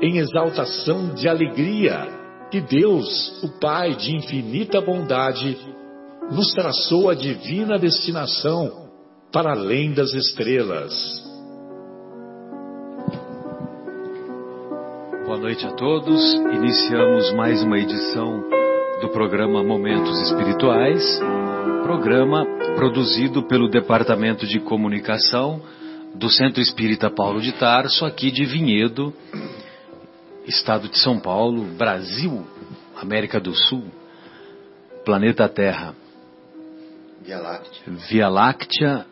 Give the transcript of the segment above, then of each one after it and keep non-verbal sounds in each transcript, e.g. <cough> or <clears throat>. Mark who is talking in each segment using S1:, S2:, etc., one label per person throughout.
S1: em exaltação de alegria que Deus, o Pai de infinita bondade, nos traçou a divina destinação para além das estrelas.
S2: Boa noite a todos. Iniciamos mais uma edição do programa Momentos Espirituais, programa produzido pelo Departamento de Comunicação do Centro Espírita Paulo de Tarso, aqui de Vinhedo, Estado de São Paulo, Brasil, América do Sul, planeta Terra.
S3: Via Láctea.
S2: Via Láctea,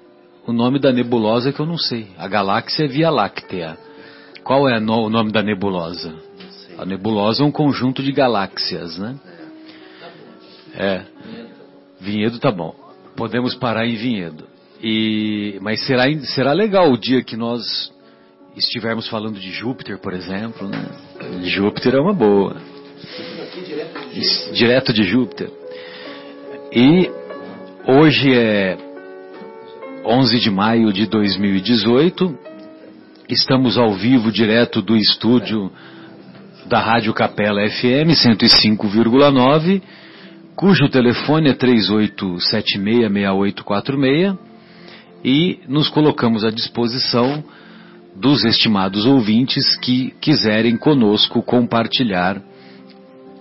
S2: o nome da nebulosa que eu não sei. A galáxia é Via Láctea. Qual é o nome da nebulosa? A nebulosa é um conjunto de galáxias, né? É. Vinhedo tá bom. Podemos parar em Vinhedo. E, mas será, será legal o dia que nós estivermos falando de Júpiter, por exemplo, né? Júpiter é uma boa. Direto de Júpiter. E hoje é 11 de maio de 2018. Estamos ao vivo direto do estúdio da Rádio Capela FM 105,9, cujo telefone é 38766846 e nos colocamos à disposição dos estimados ouvintes que quiserem conosco compartilhar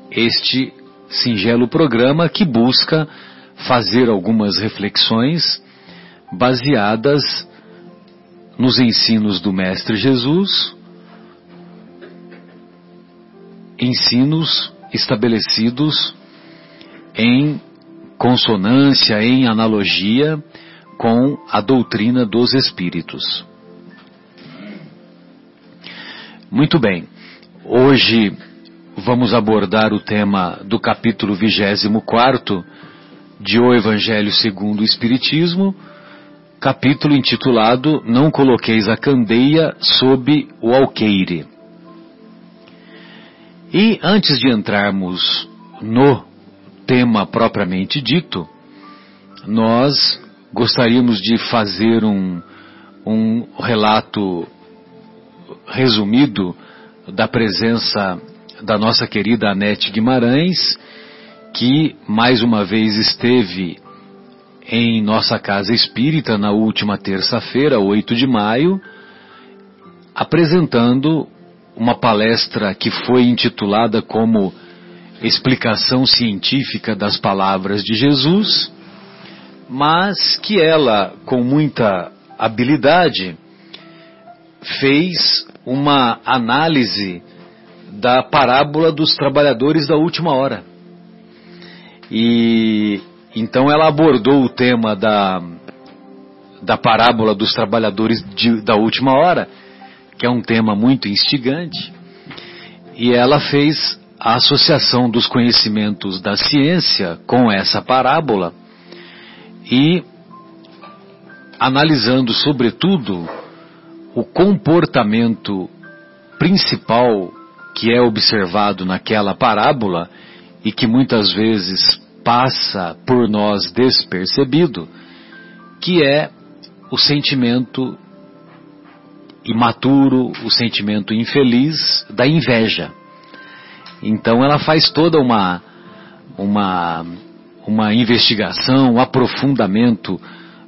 S2: este singelo programa que busca fazer algumas reflexões baseadas nos ensinos do Mestre Jesus, ensinos estabelecidos em consonância, em analogia com a doutrina dos Espíritos. Muito bem. Hoje vamos abordar o tema do capítulo 24 de O Evangelho segundo o Espiritismo, capítulo intitulado Não coloqueis a candeia sob o alqueire. E antes de entrarmos no tema propriamente dito, nós gostaríamos de fazer um, um relato resumido da presença da nossa querida Anete Guimarães, que mais uma vez esteve em nossa casa espírita na última terça-feira, 8 de maio, apresentando uma palestra que foi intitulada como Explicação Científica das Palavras de Jesus, mas que ela, com muita habilidade, fez uma análise da parábola dos trabalhadores da última hora. E então ela abordou o tema da, da parábola dos trabalhadores de, da última hora, que é um tema muito instigante, e ela fez a associação dos conhecimentos da ciência com essa parábola e analisando sobretudo o comportamento principal que é observado naquela parábola e que muitas vezes passa por nós despercebido, que é o sentimento imaturo, o sentimento infeliz da inveja. Então ela faz toda uma uma uma investigação, um aprofundamento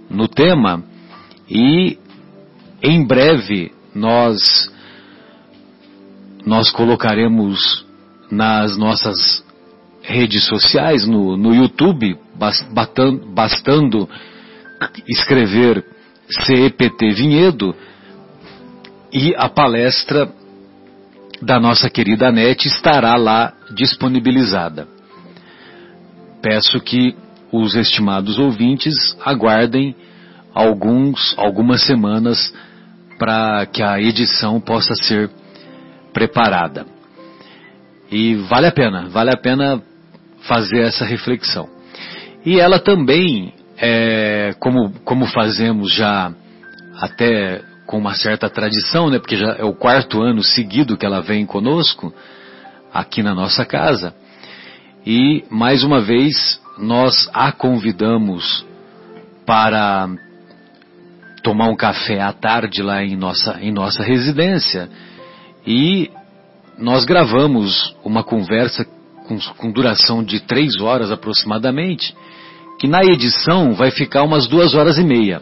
S2: no tema e em breve nós nós colocaremos nas nossas redes sociais, no, no YouTube, bastando, bastando escrever CEPT Vinhedo, e a palestra da nossa querida Anete estará lá disponibilizada. Peço que os estimados ouvintes aguardem alguns, algumas semanas para que a edição possa ser preparada. E vale a pena, vale a pena fazer essa reflexão. E ela também, é, como, como fazemos já até com uma certa tradição, né, porque já é o quarto ano seguido que ela vem conosco, aqui na nossa casa, e mais uma vez nós a convidamos para tomar um café à tarde lá em nossa, em nossa residência e nós gravamos uma conversa com, com duração de três horas aproximadamente, que na edição vai ficar umas duas horas e meia,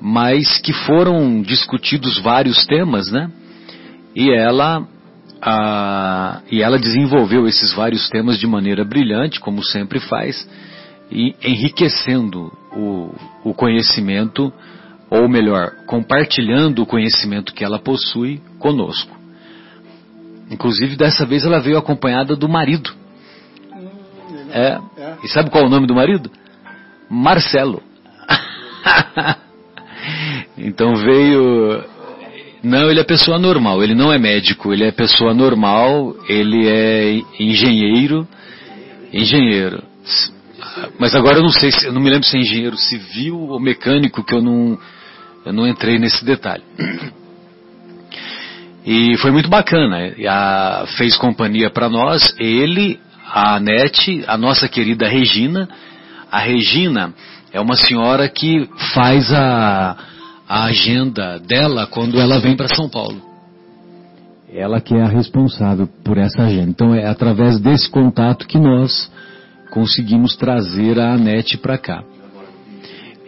S2: mas que foram discutidos vários temas, né? E ela a, e ela desenvolveu esses vários temas de maneira brilhante, como sempre faz, e enriquecendo o, o conhecimento ou melhor, compartilhando o conhecimento que ela possui conosco. Inclusive, dessa vez ela veio acompanhada do marido. É. E sabe qual é o nome do marido? Marcelo. <laughs> então veio. Não, ele é pessoa normal, ele não é médico, ele é pessoa normal, ele é engenheiro. Engenheiro. Mas agora eu não sei, eu não me lembro se é engenheiro civil ou mecânico, que eu não, eu não entrei nesse detalhe. E foi muito bacana. A, fez companhia para nós, ele, a Anete, a nossa querida Regina. A Regina é uma senhora que faz a, a agenda dela quando ela vem para São Paulo. Ela que é a responsável por essa agenda. Então é através desse contato que nós conseguimos trazer a Anete para cá.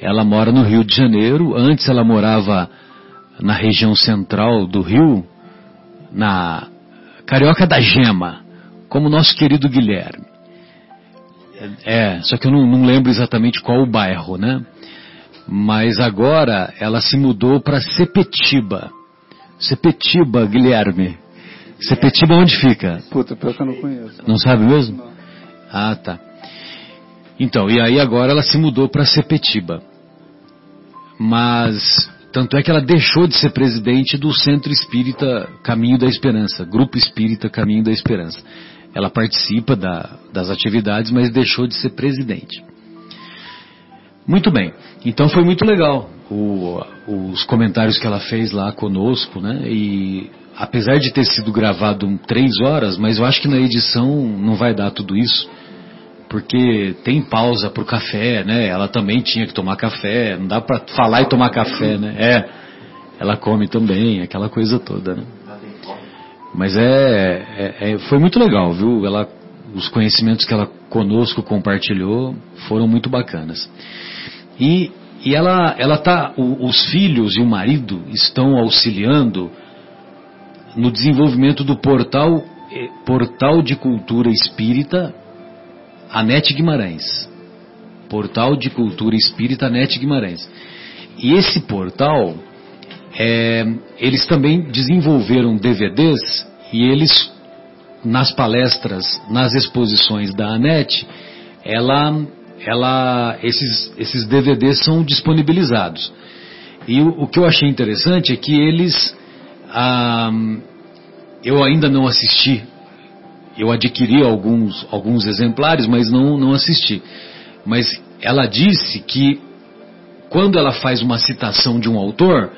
S2: Ela mora no Rio de Janeiro. Antes ela morava na região central do Rio, na Carioca da Gema, como nosso querido Guilherme. É, só que eu não, não lembro exatamente qual o bairro, né? Mas agora ela se mudou para Sepetiba. Sepetiba, Guilherme. Sepetiba onde fica?
S4: Puta, pior que eu não conheço.
S2: Não sabe mesmo? Não. Ah, tá. Então, e aí agora ela se mudou para Sepetiba. Mas tanto é que ela deixou de ser presidente do Centro Espírita Caminho da Esperança, Grupo Espírita Caminho da Esperança. Ela participa da, das atividades, mas deixou de ser presidente. Muito bem. Então foi muito legal o, os comentários que ela fez lá conosco, né? E apesar de ter sido gravado três horas, mas eu acho que na edição não vai dar tudo isso porque tem pausa para o café, né? Ela também tinha que tomar café, não dá para falar e tomar café, né? É, ela come também, aquela coisa toda, né? Mas é, é, é, foi muito legal, viu? Ela, os conhecimentos que ela conosco compartilhou foram muito bacanas. E, e ela, ela tá, o, os filhos e o marido estão auxiliando no desenvolvimento do portal eh, Portal de Cultura Espírita Anete Guimarães. Portal de Cultura Espírita Anete Guimarães. E esse portal, é, eles também desenvolveram DVDs e eles, nas palestras, nas exposições da Anete, ela, ela, esses, esses DVDs são disponibilizados. E o, o que eu achei interessante é que eles, ah, eu ainda não assisti eu adquiri alguns, alguns exemplares, mas não, não assisti. Mas ela disse que quando ela faz uma citação de um autor,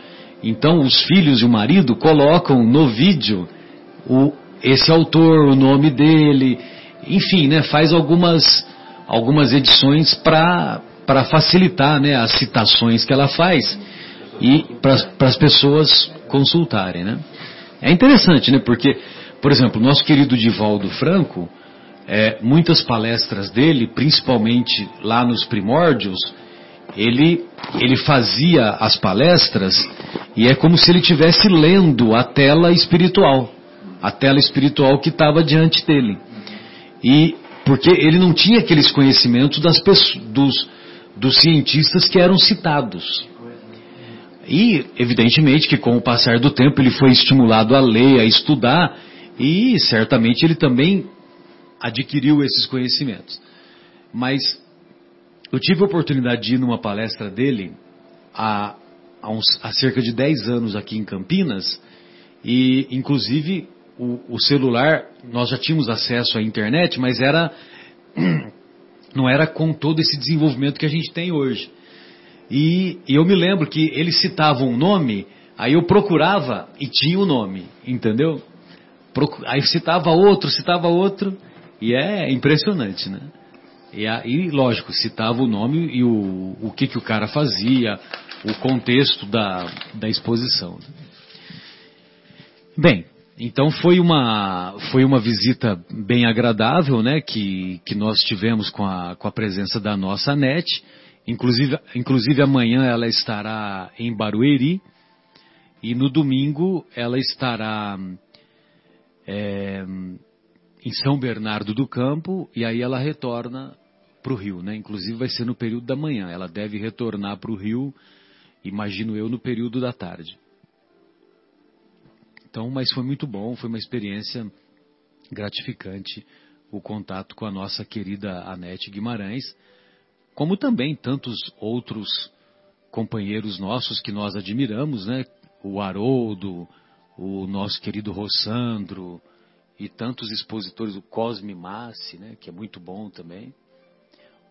S2: então os filhos e o marido colocam no vídeo o, esse autor, o nome dele, enfim, né, faz algumas, algumas edições para facilitar né, as citações que ela faz e para as pessoas consultarem. Né. É interessante, né, porque por exemplo, nosso querido Divaldo Franco, é, muitas palestras dele, principalmente lá nos primórdios, ele, ele fazia as palestras e é como se ele estivesse lendo a tela espiritual, a tela espiritual que estava diante dele. E porque ele não tinha aqueles conhecimentos das dos, dos cientistas que eram citados. E, evidentemente, que com o passar do tempo ele foi estimulado a ler, a estudar, e certamente ele também adquiriu esses conhecimentos. Mas eu tive a oportunidade de ir numa palestra dele há, há, uns, há cerca de 10 anos aqui em Campinas, e inclusive o, o, celular, nós já tínhamos acesso à internet, mas era <clears throat> não era com todo esse desenvolvimento que a gente tem hoje. E, e eu me lembro que ele citava um nome, aí eu procurava e tinha o um nome, entendeu? Aí citava outro, citava outro, e é impressionante, né? E aí, lógico, citava o nome e o, o que, que o cara fazia, o contexto da, da exposição. Bem, então foi uma, foi uma visita bem agradável, né, que, que nós tivemos com a, com a presença da nossa NET. Inclusive, inclusive amanhã ela estará em Barueri e no domingo ela estará é, em São Bernardo do Campo e aí ela retorna para o Rio, né? Inclusive vai ser no período da manhã. Ela deve retornar para o Rio, imagino eu, no período da tarde. Então, mas foi muito bom, foi uma experiência gratificante o contato com a nossa querida Anete Guimarães, como também tantos outros companheiros nossos que nós admiramos, né? O Haroldo, o nosso querido Rossandro e tantos expositores, o Cosme Massi, né? Que é muito bom também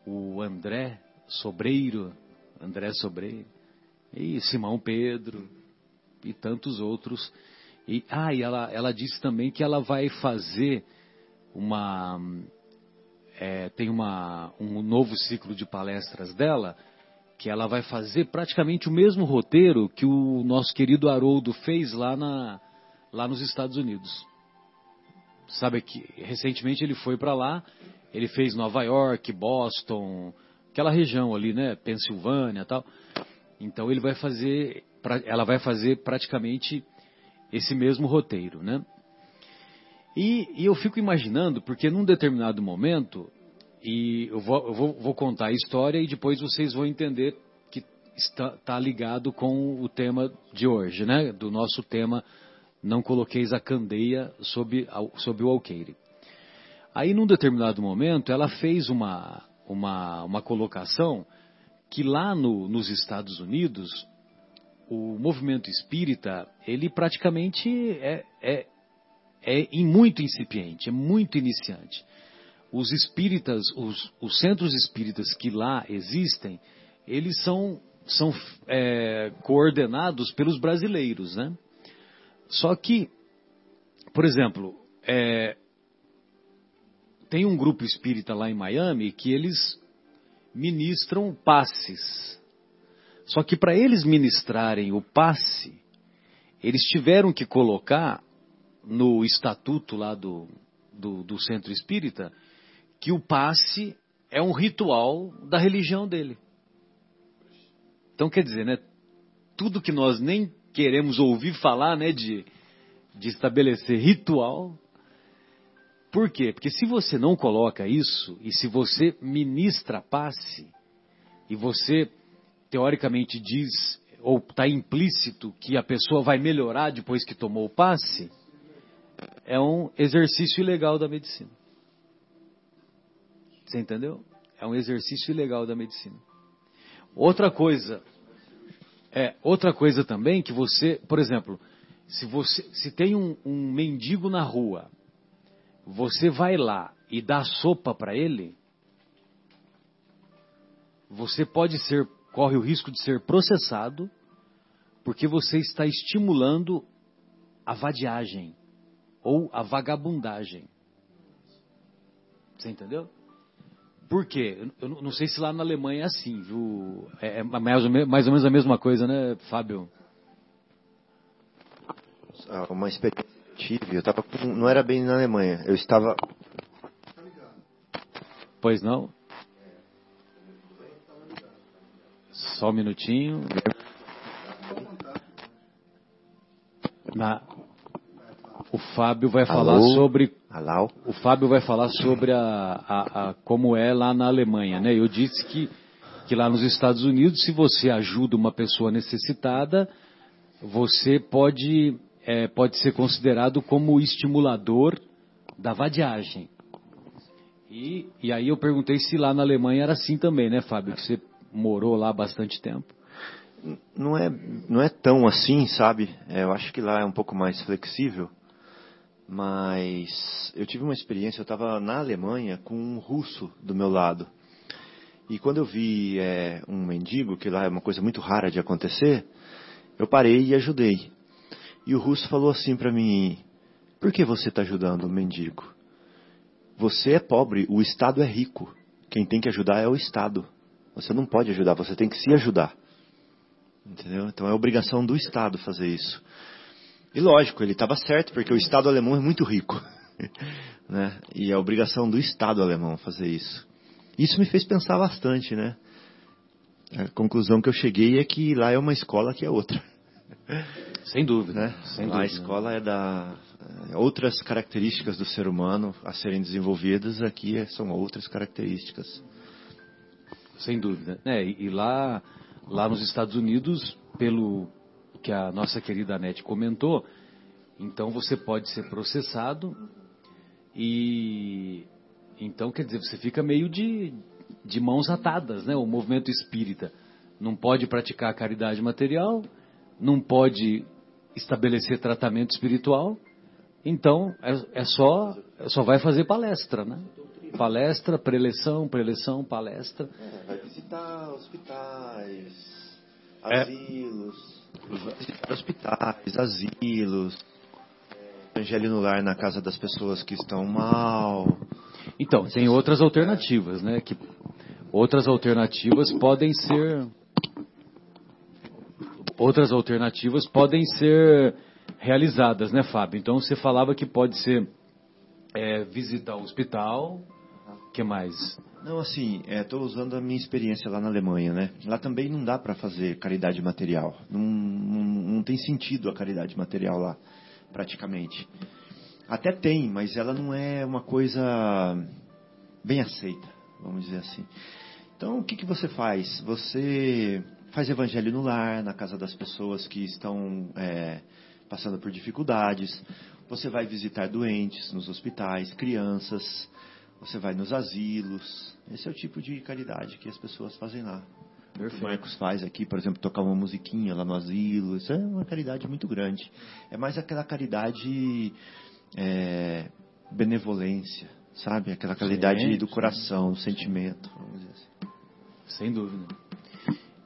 S2: o André Sobreiro, André Sobreiro, e Simão Pedro, e tantos outros. E, ah, e ela, ela disse também que ela vai fazer uma. É, tem uma, um novo ciclo de palestras dela, que ela vai fazer praticamente o mesmo roteiro que o nosso querido Haroldo fez lá, na, lá nos Estados Unidos. Sabe que recentemente ele foi para lá ele fez Nova York, Boston, aquela região ali, né, Pensilvânia, tal. Então ele vai fazer, ela vai fazer praticamente esse mesmo roteiro, né? E, e eu fico imaginando, porque num determinado momento, e eu vou, eu vou, vou contar a história e depois vocês vão entender que está, está ligado com o tema de hoje, né? Do nosso tema, não coloqueis a candeia sob, o alqueire. Aí, num determinado momento, ela fez uma, uma, uma colocação que lá no, nos Estados Unidos, o movimento espírita, ele praticamente é, é, é muito incipiente, é muito iniciante. Os espíritas, os, os centros espíritas que lá existem, eles são, são é, coordenados pelos brasileiros, né? Só que, por exemplo, é, tem um grupo espírita lá em Miami que eles ministram passes. Só que para eles ministrarem o passe, eles tiveram que colocar no estatuto lá do, do, do centro espírita que o passe é um ritual da religião dele. Então quer dizer, né? Tudo que nós nem queremos ouvir falar, né, de, de estabelecer ritual, por quê? Porque se você não coloca isso, e se você ministra passe, e você teoricamente diz, ou está implícito, que a pessoa vai melhorar depois que tomou o passe, é um exercício ilegal da medicina. Você entendeu? É um exercício ilegal da medicina. Outra coisa, é outra coisa também que você, por exemplo, se você se tem um, um mendigo na rua você vai lá e dá sopa para ele, você pode ser, corre o risco de ser processado, porque você está estimulando a vadiagem ou a vagabundagem. Você entendeu? Por quê? Eu não sei se lá na Alemanha é assim, viu? É, é mais ou menos a mesma coisa, né, Fábio?
S3: Ah, uma experiência tive, eu tava com, não era bem na Alemanha, eu estava.
S2: Pois não? Só um minutinho. Na... o Fábio vai falar sobre.
S3: Alô?
S2: O Fábio vai falar sobre a, a, a, como é lá na Alemanha, né? Eu disse que, que lá nos Estados Unidos, se você ajuda uma pessoa necessitada, você pode, é, pode ser considerado como estimulador da vadiagem. E, e aí eu perguntei se lá na Alemanha era assim também, né, Fábio? Que você morou lá há bastante tempo.
S3: Não é, não é tão assim, sabe? É, eu acho que lá é um pouco mais flexível. Mas eu tive uma experiência, eu estava na Alemanha com um russo do meu lado. E quando eu vi é, um mendigo, que lá é uma coisa muito rara de acontecer, eu parei e ajudei. E o russo falou assim para mim: Por que você está ajudando o mendigo? Você é pobre, o Estado é rico. Quem tem que ajudar é o Estado. Você não pode ajudar, você tem que se ajudar. Entendeu? Então é obrigação do Estado fazer isso. E lógico, ele estava certo, porque o Estado alemão é muito rico. <laughs> né? E é obrigação do Estado alemão fazer isso. Isso me fez pensar bastante, né? A conclusão que eu cheguei é que lá é uma escola que é outra. <laughs>
S2: Sem dúvida.
S3: Né?
S2: Sem dúvida.
S3: a escola é da é, outras características do ser humano a serem desenvolvidas, aqui é, são outras características.
S2: Sem dúvida. É, e lá, lá nos Estados Unidos, pelo que a nossa querida Anete comentou, então você pode ser processado e então quer dizer, você fica meio de, de mãos atadas, né? O movimento espírita não pode praticar a caridade material, não pode estabelecer tratamento espiritual, então é, é só é só vai fazer palestra, né? Palestra, preleção, preleção, palestra.
S3: É, vai visitar hospitais,
S2: É.
S3: asilos, visitar hospitais, asilos, evangelho no lar na casa das pessoas que estão mal.
S2: Então, tem outras alternativas, né? Que outras alternativas podem ser outras alternativas podem ser realizadas, né, Fábio? Então você falava que pode ser é, visitar o hospital, que mais?
S3: Não, assim, estou usando a minha experiência lá na Alemanha, né? Lá também não dá para fazer caridade material. Não, não, não tem sentido a caridade material lá, praticamente. Até tem, mas ela não é uma coisa bem aceita, vamos dizer assim. Então, o que, que você faz? Você faz evangelho no lar, na casa das pessoas que estão é, passando por dificuldades. Você vai visitar doentes nos hospitais, crianças. Você vai nos asilos. Esse é o tipo de caridade que as pessoas fazem lá. O Marcos faz aqui, por exemplo, tocar uma musiquinha lá no asilo. Isso é uma caridade muito grande. É mais aquela caridade é, benevolência, sabe? Aquela caridade
S2: Sim,
S3: do coração, do sentimento, vamos dizer assim.
S2: Sem dúvida.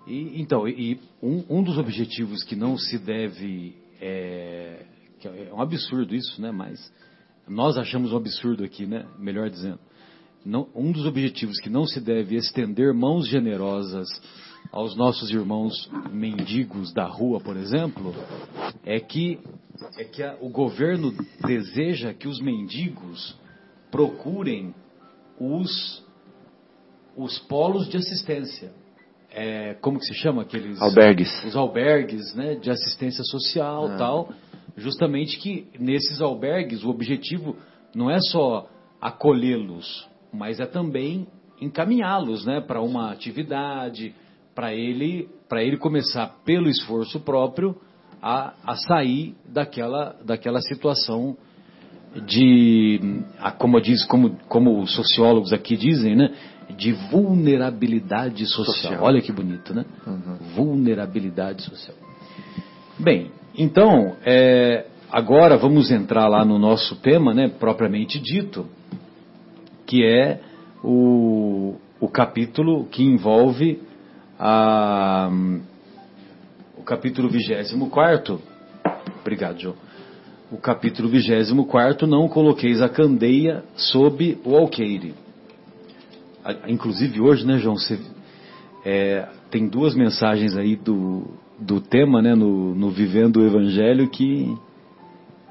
S2: E, então, e um, um dos objetivos que não se deve. É, que é um absurdo isso, né? Mas nós achamos um absurdo aqui, né? Melhor dizendo. Não, um dos objetivos que não se deve estender mãos generosas aos nossos irmãos mendigos da rua, por exemplo, é que, é que a, o governo deseja que os mendigos procurem os, os polos de assistência. É, como que se chama aqueles
S3: Albergues.
S2: os albergues né, de assistência social
S3: Ah.
S2: tal justamente que nesses albergues o objetivo não é só acolhê-los mas é também encaminhá-los né, para uma atividade para ele para ele começar pelo esforço próprio a, a sair daquela daquela situação de a- como diz como como os sociólogos aqui dizem né de vulnerabilidade social.
S3: Social.
S2: Olha que bonito, né? Vulnerabilidade social. Bem, então, é, agora vamos entrar lá no nosso tema, né, propriamente dito, que é o, o capítulo que envolve a, o capítulo 24. Obrigado, João. O capítulo 24, não coloqueis a candeia sob o alqueire. Inclusive hoje, né, João, você, é, tem duas mensagens aí do, do tema, né, no, no Vivendo o Evangelho, que,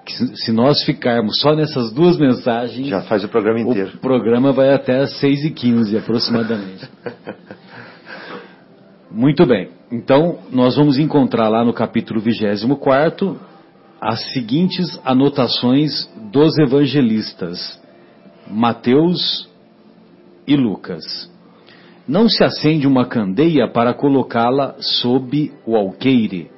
S2: que se, se nós ficarmos só nessas duas mensagens,
S3: Já faz o programa inteiro.
S2: o programa vai até às 6h15 aproximadamente. <laughs> Muito bem. Então, nós vamos encontrar lá no capítulo 24 as seguintes anotações dos evangelistas, Mateus e Lucas. Não se acende uma candeia para colocá-la sob o alqueire,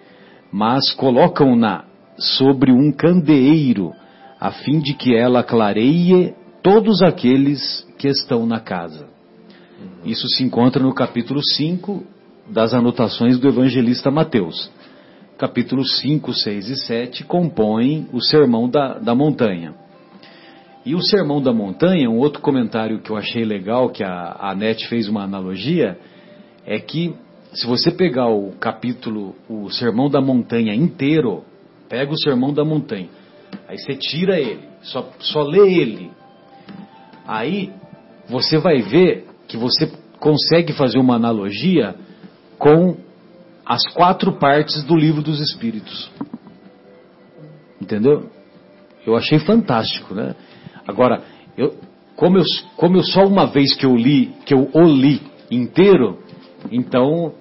S2: mas colocam-na sobre um candeeiro, a fim de que ela clareie todos aqueles que estão na casa. Isso se encontra no capítulo 5 das anotações do evangelista Mateus. Capítulos 5, 6 e 7 compõem o Sermão da, da Montanha. E o Sermão da Montanha, um outro comentário que eu achei legal, que a, a Net fez uma analogia, é que se você pegar o capítulo, o Sermão da Montanha inteiro, pega o Sermão da Montanha, aí você tira ele, só, só lê ele. Aí você vai ver que você consegue fazer uma analogia com as quatro partes do livro dos Espíritos. Entendeu? Eu achei fantástico, né? Agora, eu, como, eu, como eu só uma vez que eu li, que eu o li inteiro, então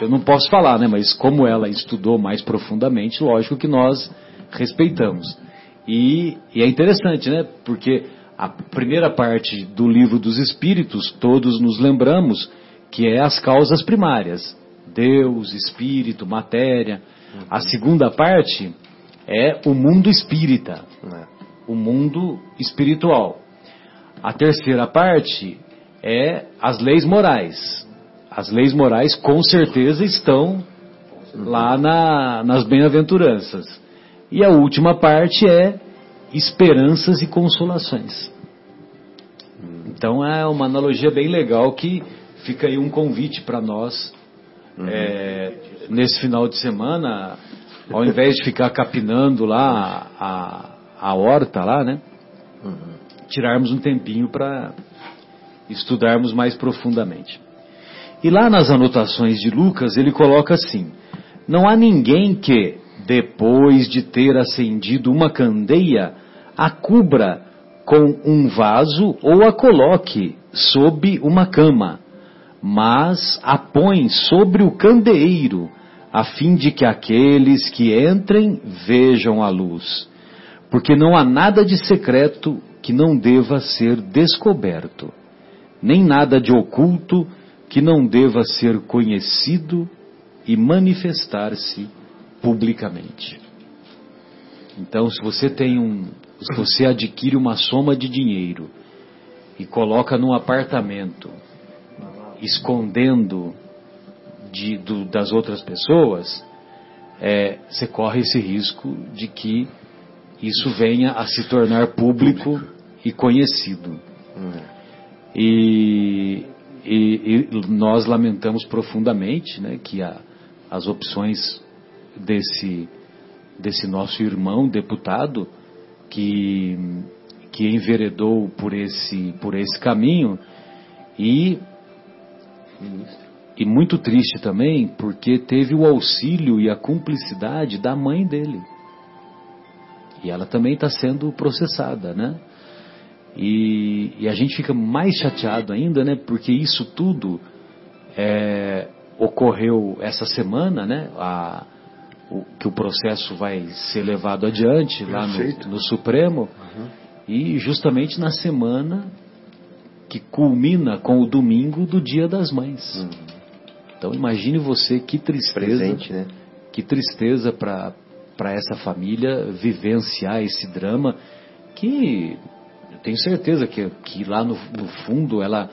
S2: eu não posso falar, né? Mas como ela estudou mais profundamente, lógico que nós respeitamos. E, e é interessante, né? Porque a primeira parte do livro dos Espíritos, todos nos lembramos que é as causas primárias: Deus, Espírito, matéria. A segunda parte é o mundo espírita, o mundo espiritual. A terceira parte é as leis morais. As leis morais com certeza estão lá na, nas bem-aventuranças. E a última parte é esperanças e consolações. Então é uma analogia bem legal que fica aí um convite para nós uhum. é, nesse final de semana, ao invés de ficar capinando lá a, a horta lá, né? Uhum. Tirarmos um tempinho para estudarmos mais profundamente. E lá nas anotações de Lucas ele coloca assim: não há ninguém que, depois de ter acendido uma candeia, a cubra com um vaso ou a coloque sob uma cama, mas a põe sobre o candeeiro, a fim de que aqueles que entrem vejam a luz. Porque não há nada de secreto que não deva ser descoberto, nem nada de oculto que não deva ser conhecido e manifestar-se publicamente. Então, se você tem um, se você adquire uma soma de dinheiro e coloca num apartamento, escondendo de, do, das outras pessoas, é, você corre esse risco de que isso venha a se tornar público e conhecido. E, e, e nós lamentamos profundamente né, que a, as opções desse, desse nosso irmão deputado que, que enveredou por esse, por esse caminho e, e muito triste também porque teve o auxílio e a cumplicidade da mãe dele. E ela também está sendo processada, né? E, e, a gente fica mais chateado ainda, né? Porque isso tudo é, ocorreu essa semana, né? A, o, que o processo vai ser levado adiante lá no, no Supremo uhum. e justamente na semana que culmina com o domingo do Dia das Mães. Uhum. Então imagine você que tristeza,
S3: Presente, né?
S2: que tristeza para para essa família vivenciar esse drama que eu tenho certeza que, que lá no, no fundo ela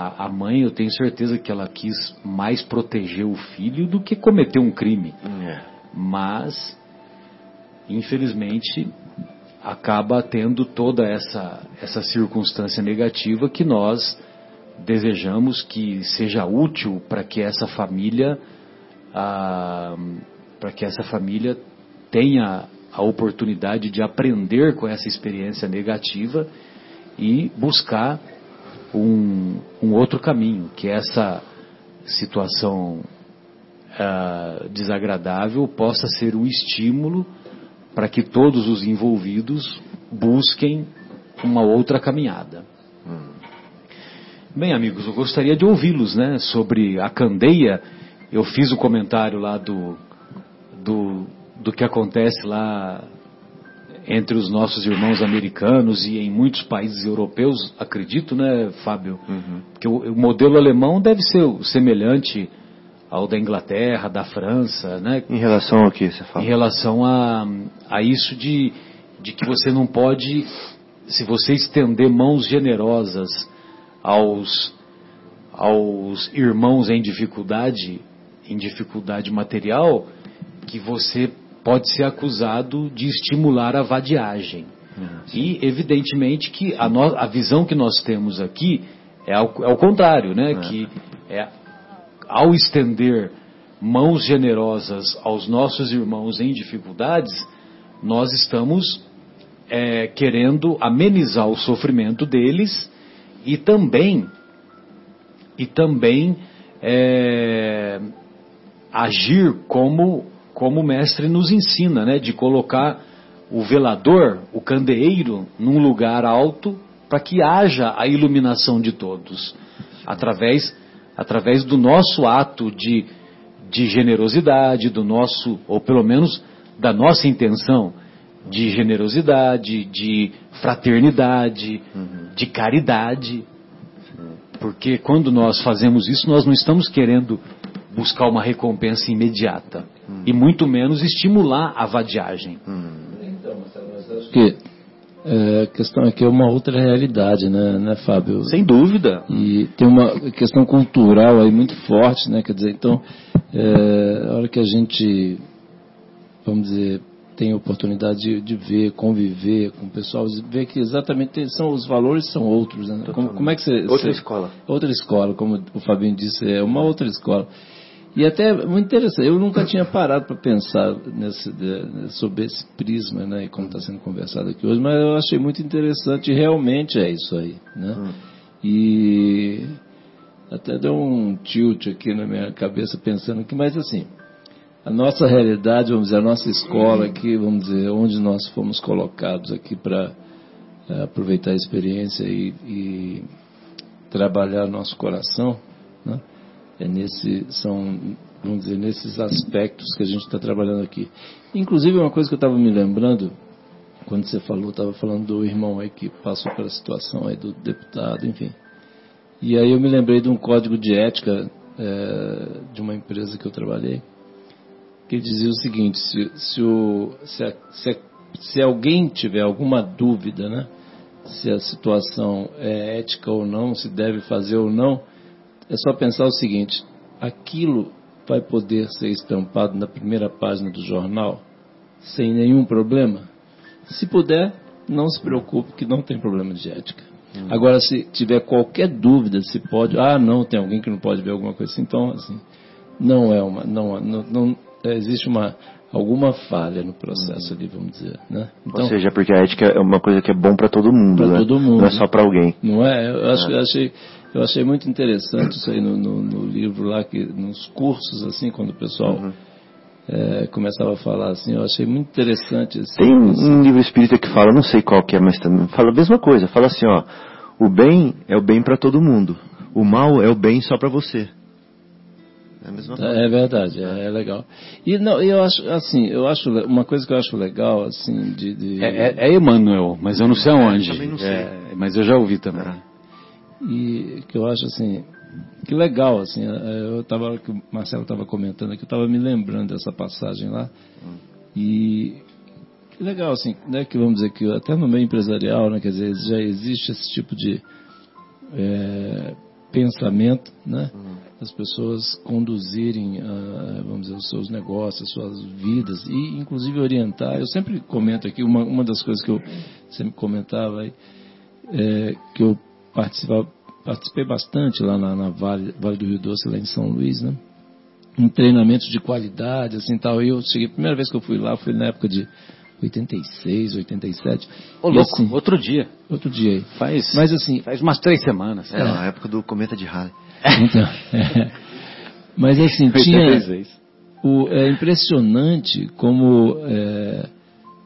S2: a, a, mãe, eu tenho certeza que ela quis mais proteger o filho do que cometer um crime. É. Mas, infelizmente, acaba tendo toda essa, essa circunstância negativa que nós desejamos que seja útil para que essa família ah, para que essa família tenha a oportunidade de aprender com essa experiência negativa e buscar um, um outro caminho, que essa situação uh, desagradável possa ser um estímulo para que todos os envolvidos busquem uma outra caminhada. Hum. Bem, amigos, eu gostaria de ouvi-los, né, sobre a candeia. Eu fiz o comentário lá do, do do que acontece lá entre os nossos irmãos americanos e em muitos países europeus, acredito, né, Fábio? Uhum. Que o, o, modelo alemão deve ser semelhante ao da Inglaterra, da França, né?
S3: Em relação ao que você fala?
S2: Em relação a, a isso de, de que você não pode, se você estender mãos generosas aos, aos irmãos em dificuldade, em dificuldade material, que você pode ser acusado de estimular a vadiagem. Uhum. E, evidentemente, que a, no, a, visão que nós temos aqui é ao, é ao contrário, né? Uhum. Que é, ao estender mãos generosas aos nossos irmãos em dificuldades, nós estamos é, querendo amenizar o sofrimento deles e também e também é, agir como como o mestre nos ensina, né, de colocar o velador, o candeeiro, num lugar alto para que haja a iluminação de todos, através, através do nosso ato de, de generosidade, do nosso, ou pelo menos da nossa intenção de generosidade, de fraternidade, uhum. de caridade. Porque quando nós fazemos isso, nós não estamos querendo buscar uma recompensa imediata hum. e muito menos estimular a vadiagem. Hum.
S4: Então, mas acho que é, a questão aqui é uma outra realidade, né, né, Fábio?
S2: Sem dúvida.
S4: E tem uma questão cultural aí muito forte, né? Quer dizer, então, é, a hora que a gente, vamos dizer, tem oportunidade de, de, ver, conviver com o pessoal, ver que exatamente são os valores são outros. Né? Como, como, é que você
S3: outra você, escola?
S4: Outra escola, como o Fabinho disse, é uma outra escola. E até muito interessante, eu nunca tinha parado para pensar nesse, sobre esse prisma, né, como está sendo conversado aqui hoje, mas eu achei muito interessante, e realmente é isso aí. Né? Hum. E até deu um tilt aqui na minha cabeça pensando que, mas assim, a nossa realidade, vamos dizer, a nossa escola aqui, vamos dizer, onde nós fomos colocados aqui para é, aproveitar a experiência e, e trabalhar nosso coração, né? É nesse, são, vamos dizer, nesses aspectos que a gente está trabalhando aqui. Inclusive, uma coisa que eu estava me lembrando, quando você falou, estava falando do irmão aí que passou pela situação aí do deputado, enfim. E aí eu me lembrei de um código de ética é, de uma empresa que eu trabalhei, que dizia o seguinte, se, se, o, se, a, se, a, se alguém tiver alguma dúvida, né, se a situação é ética ou não, se deve fazer ou não, é só pensar o seguinte: aquilo vai poder ser estampado na primeira página do jornal sem nenhum problema? Se puder, não se preocupe que não tem problema de ética. Hum. Agora, se tiver qualquer dúvida, se pode, ah, não, tem alguém que não pode ver alguma coisa assim, então, assim, não é uma, não, não, não existe uma alguma falha no processo hum. ali, vamos dizer, né?
S3: Então, Ou seja, porque a ética é uma coisa que é bom para todo mundo,
S4: pra
S3: né?
S4: todo mundo.
S3: Não é só para alguém.
S4: Não é? Eu acho, é. Eu achei eu achei muito interessante isso aí no, no, no livro lá, que, nos cursos, assim, quando o pessoal uhum. é, começava a falar assim, eu achei muito interessante. Assim,
S3: Tem um, um, livro espírita que fala, não sei qual que é, mas também fala a mesma coisa. Fala assim, ó, o bem é o bem para todo mundo, o mal é o bem só para você.
S4: É a mesma coisa. É verdade, é, é, legal. E não, eu acho assim, eu acho uma coisa que eu acho legal assim de, de...
S2: É, é, é Emmanuel, mas eu não sei aonde. É, não sei. mas eu já ouvi também. É
S4: e que eu acho assim que legal assim eu estava que o Marcelo estava comentando aqui eu estava me lembrando dessa passagem lá. E que legal assim né que vamos dizer que até no meio empresarial né quer dizer já existe esse tipo de é, pensamento né as pessoas conduzirem a, vamos dizer os seus negócios as suas vidas e inclusive orientar. Eu sempre comento aqui uma uma das coisas que eu sempre comentava aí é, que eu participei bastante lá na, na vale, vale, do Rio Doce, lá em São Luís, né? Em treinamentos de qualidade, assim tal. E eu cheguei, a primeira vez que eu fui lá foi na época de 86, 87.
S2: Ô, louco, assim, outro dia.
S4: Outro dia aí.
S2: Faz, Mas assim. Faz umas três semanas.
S3: É, é. na época do cometa de Halley.
S4: Então, é. <laughs> Mas assim, tinha. O, é impressionante como. É,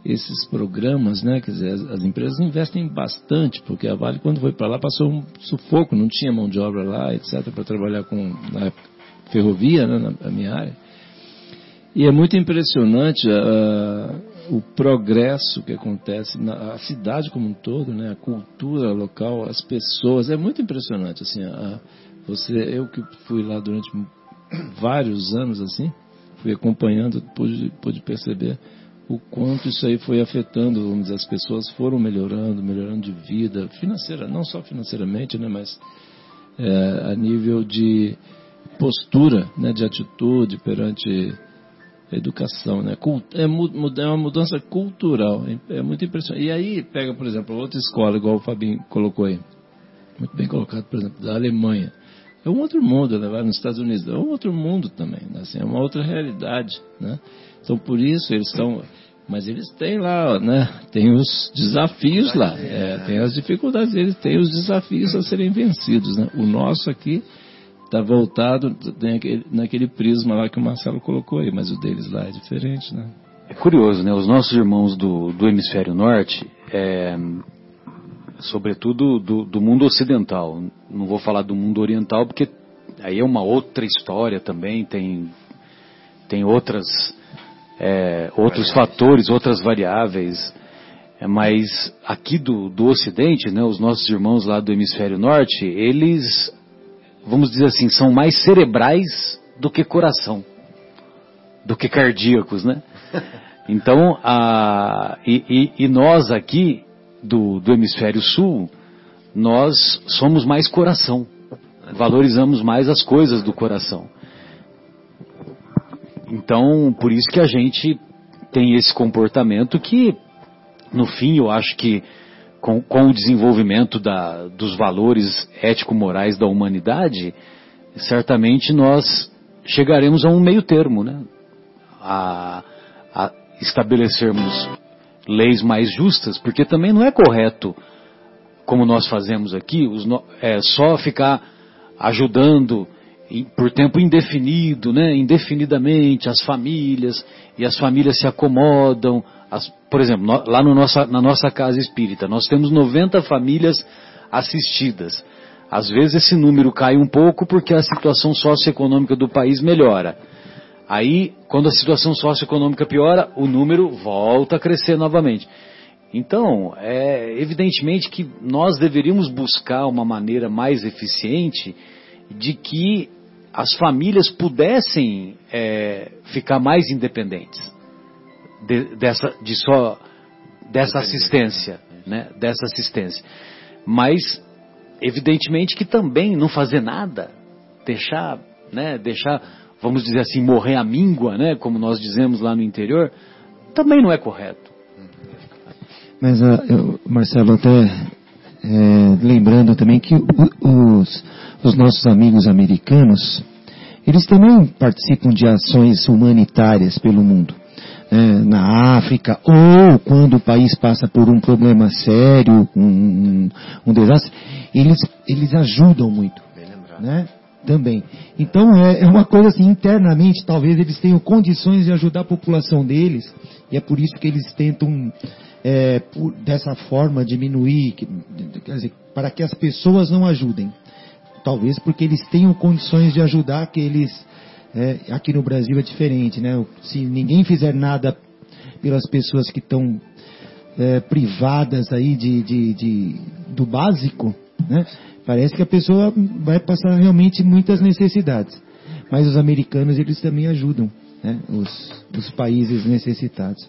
S4: esses programas, né? Quer dizer, as, as, empresas investem bastante, porque a Vale, quando foi para lá, passou um sufoco, não tinha mão de obra lá, etc., para trabalhar com na ferrovia, né, na, na, minha área. E é muito impressionante uh, o progresso que acontece na cidade como um todo, né? A cultura local, as pessoas, é muito impressionante assim. A, você, eu que fui lá durante vários anos assim, fui acompanhando, pude, pude perceber o quanto isso aí foi afetando, vamos dizer, as pessoas foram melhorando, melhorando de vida, financeira, não só financeiramente, né, mas é, a nível de postura, né, de atitude perante a educação, né, é, é uma mudança cultural, é, muito impressionante. E aí pega, por exemplo, outra escola, igual o Fabinho colocou aí, muito bem colocado, por exemplo, da Alemanha. É um outro mundo, né? nos Estados Unidos, é um outro mundo também, né? assim, é uma outra realidade, né? Então, por isso, eles estão. Mas eles têm lá, né? Tem os desafios lá, é, tem as dificuldades, eles têm os desafios a serem vencidos, né? O nosso aqui está voltado naquele, naquele prisma lá que o Marcelo colocou aí, mas o deles lá é diferente, né?
S2: É curioso, né? Os nossos irmãos do, do hemisfério norte, é, sobretudo do, do mundo ocidental, não vou falar do mundo oriental porque aí é uma outra história também, tem, tem outras é, outros fatores, outras variáveis. É, mas aqui do, do Ocidente, né, os nossos irmãos lá do Hemisfério Norte, eles, vamos dizer assim, são mais cerebrais do que coração, do que cardíacos, né? <laughs> Então, a, e, e, e nós aqui do, do Hemisfério Sul, nós somos mais coração, valorizamos mais as coisas do coração. Então, por isso que a gente tem esse comportamento que, no fim, eu acho que com, com o desenvolvimento da, dos valores ético-morais da humanidade, certamente nós chegaremos a um meio termo, né? A, a estabelecermos leis mais justas, porque também não é correto, como nós fazemos aqui, os, é, só ficar ajudando por tempo indefinido, né, indefinidamente, as famílias, e as famílias se acomodam. As, por exemplo, no, lá no nossa, na nossa casa espírita, nós temos 90 famílias assistidas. Às vezes esse número cai um pouco porque a situação socioeconômica do país melhora. Aí, quando a situação socioeconômica piora, o número volta a crescer novamente. Então, é evidentemente que nós deveríamos buscar uma maneira mais eficiente de que as famílias pudessem é, ficar mais independentes de, dessa, de só, dessa assistência, né, dessa assistência. Mas, evidentemente que também não fazer nada, deixar, né, deixar, vamos dizer assim, morrer a míngua, né, como nós dizemos lá no interior, também não é correto.
S5: Mas, uh, eu, Marcelo, até é, lembrando também que os, os nossos amigos americanos, eles também participam de ações humanitárias pelo mundo. É, na África, ou quando o país passa por um problema sério, um, um, um desastre, eles, eles ajudam muito. Né? Também. Então é, é uma coisa assim, internamente, talvez eles tenham condições de ajudar a população deles, e é por isso que eles tentam é, por, dessa forma diminuir, quer dizer, para que as pessoas não ajudem. Talvez porque eles tenham condições de ajudar aqueles. É, aqui no Brasil é diferente, né? Se ninguém fizer nada pelas pessoas que estão é, privadas aí de, de, de, do básico, né? Parece que a pessoa vai passar realmente muitas necessidades. Mas os americanos, eles também ajudam, né? Os, os países necessitados.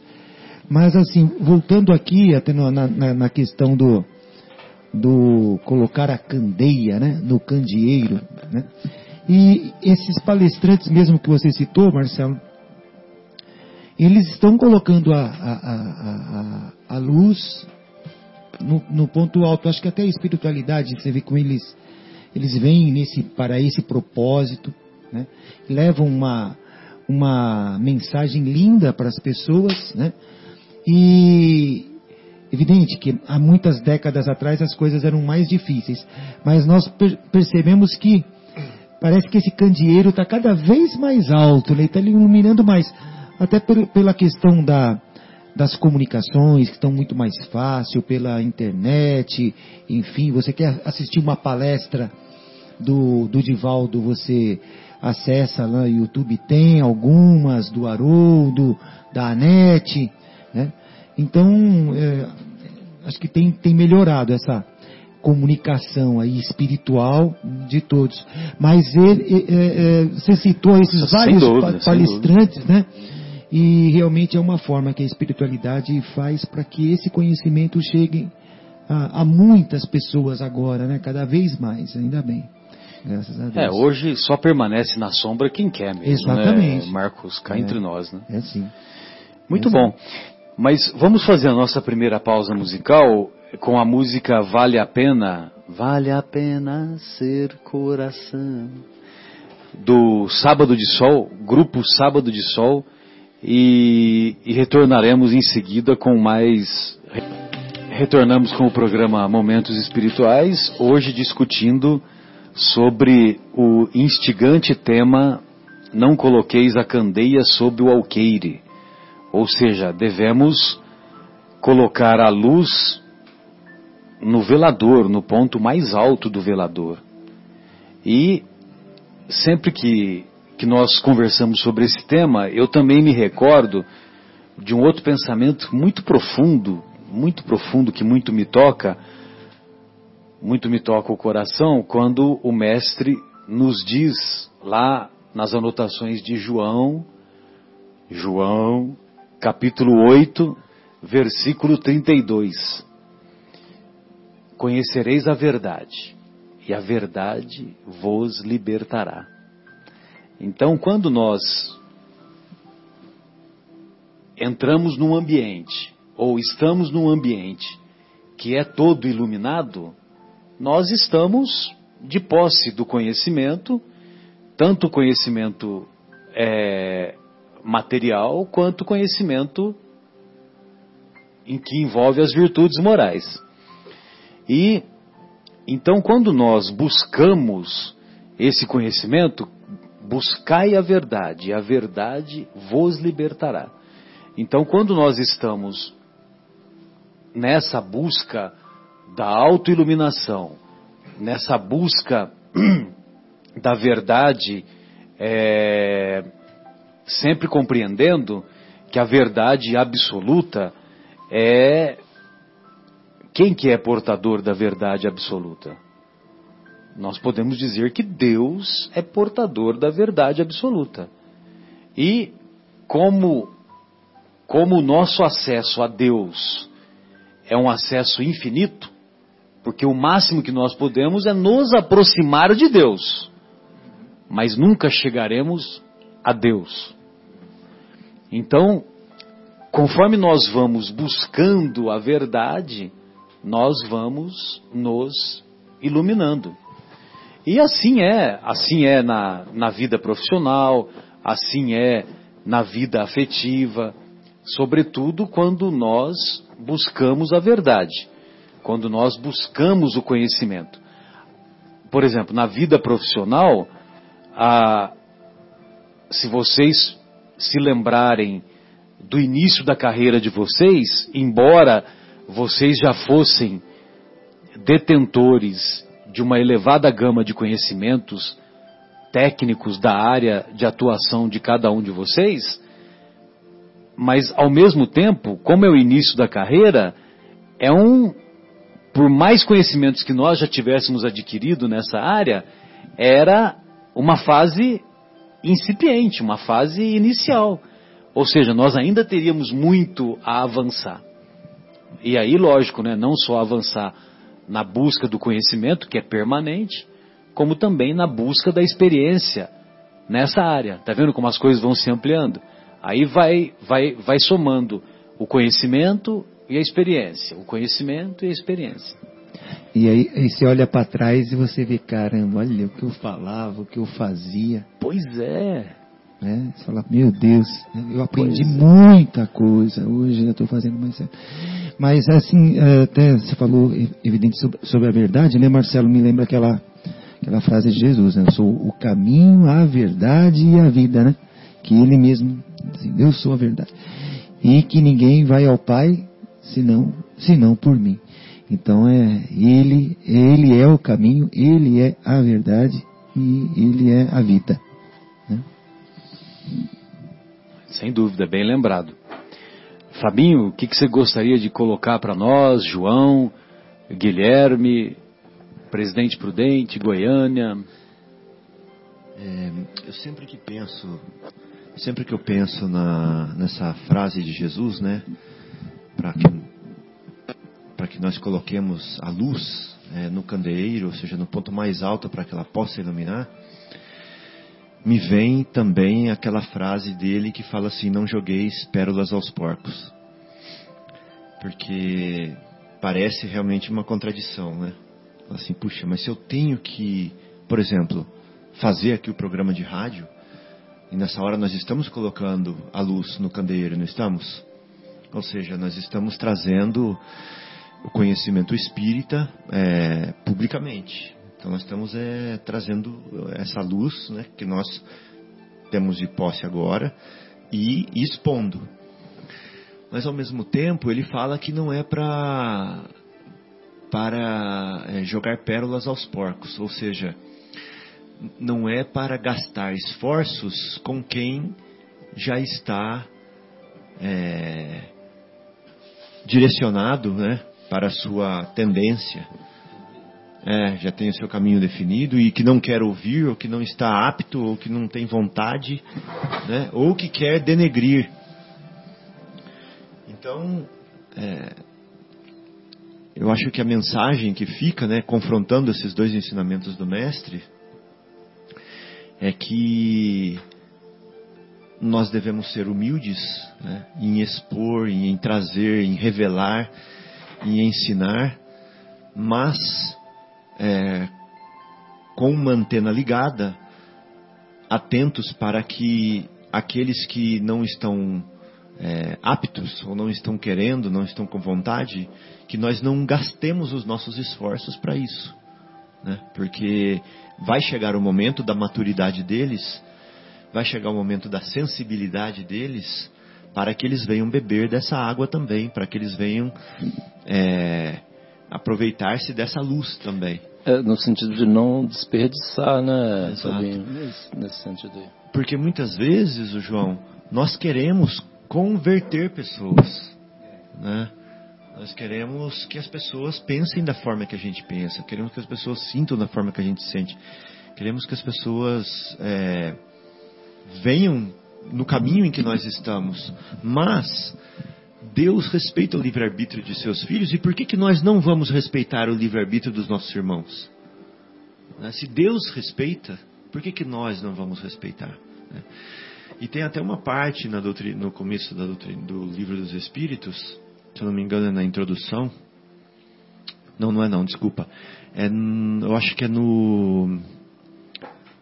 S5: Mas assim, voltando aqui até na, na, na questão do, do colocar a candeia né, no candeeiro. Né? E esses palestrantes mesmo que você citou, Marcelo, eles estão colocando a, a, a, a luz no, no, ponto alto. Acho que até a espiritualidade, você vê como eles, eles vêm nesse, para esse propósito, né? levam uma, uma mensagem linda para as pessoas, né? E Evidente que há muitas décadas atrás as coisas eram mais difíceis, mas nós per percebemos que parece que esse candeeiro está cada vez mais alto, ele está iluminando mais, até pela questão da, das comunicações que estão muito mais fácil, pela internet, enfim, você quer assistir uma palestra do, do Divaldo você acessa lá no YouTube, tem algumas do Haroldo, da Anete, né? Então, é, acho que tem, tem melhorado essa comunicação aí espiritual de todos. Mas ele, é, é, você citou esses vários
S2: dúvida,
S5: palestrantes, né? E realmente é uma forma que a espiritualidade faz para que esse conhecimento chegue a, a muitas pessoas agora, né? Cada vez mais, ainda bem. Graças a Deus.
S2: É, hoje só permanece na sombra quem quer mesmo,
S5: Exatamente.
S2: né, Marcos? Cá
S5: É.
S2: entre nós, né?
S5: É sim.
S2: Muito
S5: É
S2: bom. Mas vamos fazer a nossa primeira pausa musical com a música Vale a Pena. Vale a pena ser coração. Do Sábado de Sol, grupo Sábado de Sol. E, e retornaremos em seguida com mais. Retornamos com o programa Momentos Espirituais, hoje discutindo sobre o instigante tema Não coloqueis a candeia sob o alqueire. Ou seja, devemos colocar a luz no velador, no ponto mais alto do velador. E sempre que, que nós conversamos sobre esse tema, eu também me recordo de um outro pensamento muito profundo, muito profundo, que muito me toca, muito me toca o coração, quando o Mestre nos diz lá nas anotações de João, João, capítulo 8, versículo 32. Conhecereis a verdade, e a verdade vos libertará. Então, quando nós entramos num ambiente, ou estamos num ambiente que é todo iluminado, nós estamos de posse do conhecimento, tanto conhecimento é, material quanto conhecimento em que envolve as virtudes morais. E então quando nós buscamos esse conhecimento, buscai a verdade, a verdade vos libertará. Então quando nós estamos nessa busca da autoiluminação, nessa busca <clears throat> da verdade, é, sempre compreendendo que a verdade absoluta é quem que é portador da verdade absoluta? Nós podemos dizer que Deus é portador da verdade absoluta. E como como o nosso acesso a Deus é um acesso infinito, porque o máximo que nós podemos é nos aproximar de Deus, mas nunca chegaremos a Deus. Então, conforme nós vamos buscando a verdade, nós vamos nos iluminando. E assim é, assim é na, na vida profissional, assim é na vida afetiva, sobretudo quando nós buscamos a verdade, quando nós buscamos o conhecimento. Por exemplo, na vida profissional, a, se vocês se lembrarem do início da carreira de vocês, embora vocês já fossem detentores de uma elevada gama de conhecimentos técnicos da área de atuação de cada um de vocês, mas ao mesmo tempo, como é o início da carreira, é um por mais conhecimentos que nós já tivéssemos adquirido nessa área, era uma fase incipiente, uma fase inicial. Ou seja, nós ainda teríamos muito a avançar. E aí, lógico, né, não só avançar na busca do conhecimento, que é permanente, como também na busca da experiência nessa área. Tá vendo como as coisas vão se ampliando? Aí vai, vai, vai somando o conhecimento e a experiência, o conhecimento e a experiência.
S5: E aí, aí você olha para trás e você vê, caramba, olha o que eu falava, o que eu fazia.
S2: Pois é.
S5: Né? Você fala, meu Deus, eu aprendi
S2: Pois é.
S5: muita coisa, hoje eu estou fazendo mais certo. Mas assim, eh, até você falou eh, evidente sobre, sobre a verdade, né, Marcelo? Me lembra aquela, aquela frase de Jesus, né? Eu sou o caminho, a verdade e a vida, né? Que ele mesmo, assim, eu sou a verdade. E que ninguém vai ao Pai senão, senão por mim. Então é ele, ele é o caminho, ele é a verdade e ele é a vida.
S2: Sem dúvida, bem lembrado. Fabinho, o que, que você gostaria de colocar para nós, João, Guilherme, Presidente Prudente, Goiânia?
S3: É, eu sempre que penso, sempre que eu penso na, nessa frase de Jesus, né, para que que nós coloquemos a luz é, no candeeiro, ou seja, no ponto mais alto para que ela possa iluminar, me vem também aquela frase dele que fala assim: Não jogueis pérolas aos porcos. Porque parece realmente uma contradição, né? Assim, puxa, mas se eu tenho que, por exemplo, fazer aqui o programa de rádio, e nessa hora nós estamos colocando a luz no candeeiro, não estamos? Ou seja, nós estamos trazendo o conhecimento espírita é, publicamente. Então nós estamos é, trazendo essa luz né, que nós temos de posse agora e, expondo. Mas ao mesmo tempo ele fala que não é para para é, jogar pérolas aos porcos, ou seja, não é para gastar esforços com quem já está é, direcionado, né, para a sua tendência é, já tem o seu caminho definido e que não quer ouvir, ou que não está apto, ou que não tem vontade, né? ou que quer denegrir. Então, é, eu acho que a mensagem que fica, né, confrontando esses dois ensinamentos do Mestre, é que nós devemos ser humildes né, em expor, em trazer, em revelar, em ensinar, mas é, com uma antena ligada, atentos para que aqueles que não estão é, aptos ou não estão querendo, não estão com vontade, que nós não gastemos os nossos esforços para isso. Né? Porque vai chegar o momento da maturidade deles, vai chegar o momento da sensibilidade deles, para que eles venham beber dessa água também, para que eles venham é, aproveitar-se dessa luz também.
S4: É, no sentido de não desperdiçar, né, Sabinho? Nesse, nesse sentido aí.
S3: Porque muitas vezes, o João, nós queremos converter pessoas, né? Nós queremos que as pessoas pensem da forma que a gente pensa, queremos que as pessoas sintam da forma que a gente sente, queremos que as pessoas é, venham no caminho em que nós estamos, mas Deus respeita o livre-arbítrio de seus filhos e por que, que nós não vamos respeitar o livre-arbítrio dos nossos irmãos? Né? Se Deus respeita, por que, que nós não vamos respeitar? Né? E tem até uma parte na doutrina, no começo doutrina, do livro dos Espíritos, se eu não me engano é na introdução. Não, não é não, desculpa. É, eu acho que é no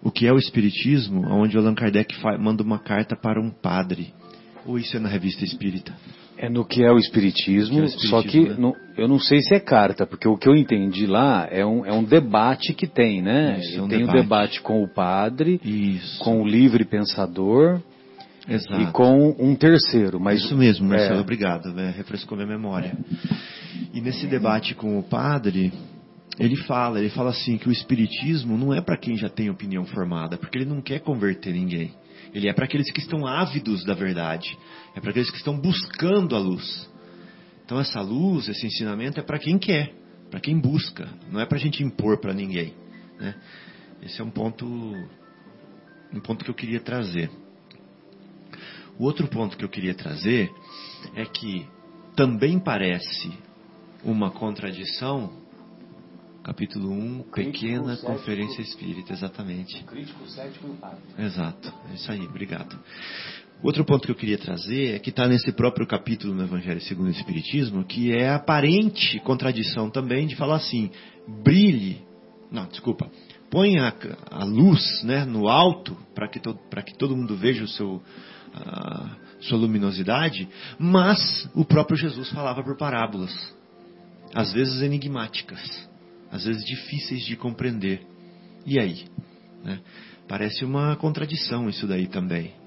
S3: o que é o Espiritismo, onde Allan Kardec manda uma carta para um padre. Ou isso é na revista Espírita?
S2: É no que é o Espiritismo, que é o espiritismo só que né? no, eu não sei se é carta, porque o que eu entendi lá é um, é um debate que tem, né? Isso, é um tem debate. o debate com o padre, Isso. com o livre pensador Exato. e com um terceiro. Mas,
S3: Isso mesmo, Marcelo, é... obrigado, né? refrescou minha memória. E nesse debate com o padre, ele fala, ele fala assim que o espiritismo não é para quem já tem opinião formada, porque ele não quer converter ninguém. Ele é para aqueles que estão ávidos da verdade. É para aqueles que estão buscando a luz. Então essa luz, esse ensinamento é para quem quer, para quem busca. Não é para a gente impor para ninguém. Né? Esse é um ponto, um ponto que eu queria trazer. O outro ponto que eu queria trazer é que também parece uma contradição Capítulo 1, Pequena Conferência Espírita, exatamente. Crítico cético e Exato, é isso aí, obrigado. Outro ponto que eu queria trazer é que está nesse próprio capítulo no Evangelho segundo o Espiritismo, que é a aparente contradição também de falar assim, brilhe, não, desculpa, põe a, a luz né, no alto para que, to, que todo mundo veja o seu, a sua luminosidade, mas o próprio Jesus falava por parábolas, às vezes enigmáticas às vezes difíceis de compreender. E aí? Né? Parece uma contradição isso daí também.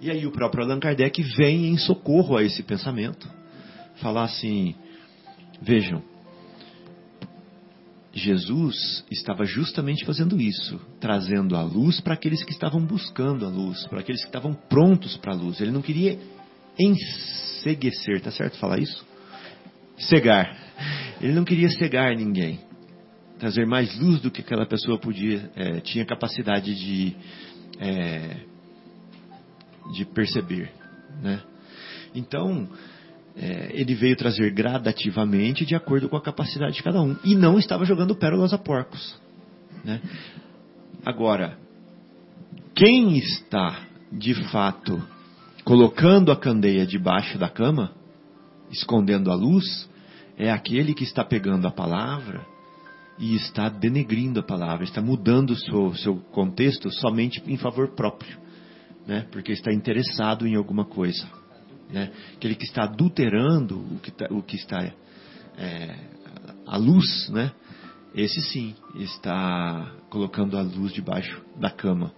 S3: E aí o próprio Allan Kardec vem em socorro a esse pensamento, falar assim: Vejam, Jesus estava justamente fazendo isso, trazendo a luz para aqueles que estavam buscando a luz, para aqueles que estavam prontos para a luz. Ele não queria enseguecer, tá certo falar isso? Cegar. Ele não queria cegar ninguém, trazer mais luz do que aquela pessoa podia, é, tinha capacidade de é, de perceber, né? Então é, ele veio trazer gradativamente de acordo com a capacidade de cada um. E não estava jogando pérolas a porcos. Né? Agora, quem está de fato colocando a candeia debaixo da cama, escondendo a luz, é aquele que está pegando a palavra e está denegrindo a palavra, está mudando o seu, seu contexto somente em favor próprio, né? porque está interessado em alguma coisa né? aquele que está adulterando o que, tá, o que está é, a luz, né? esse sim está colocando a luz debaixo da cama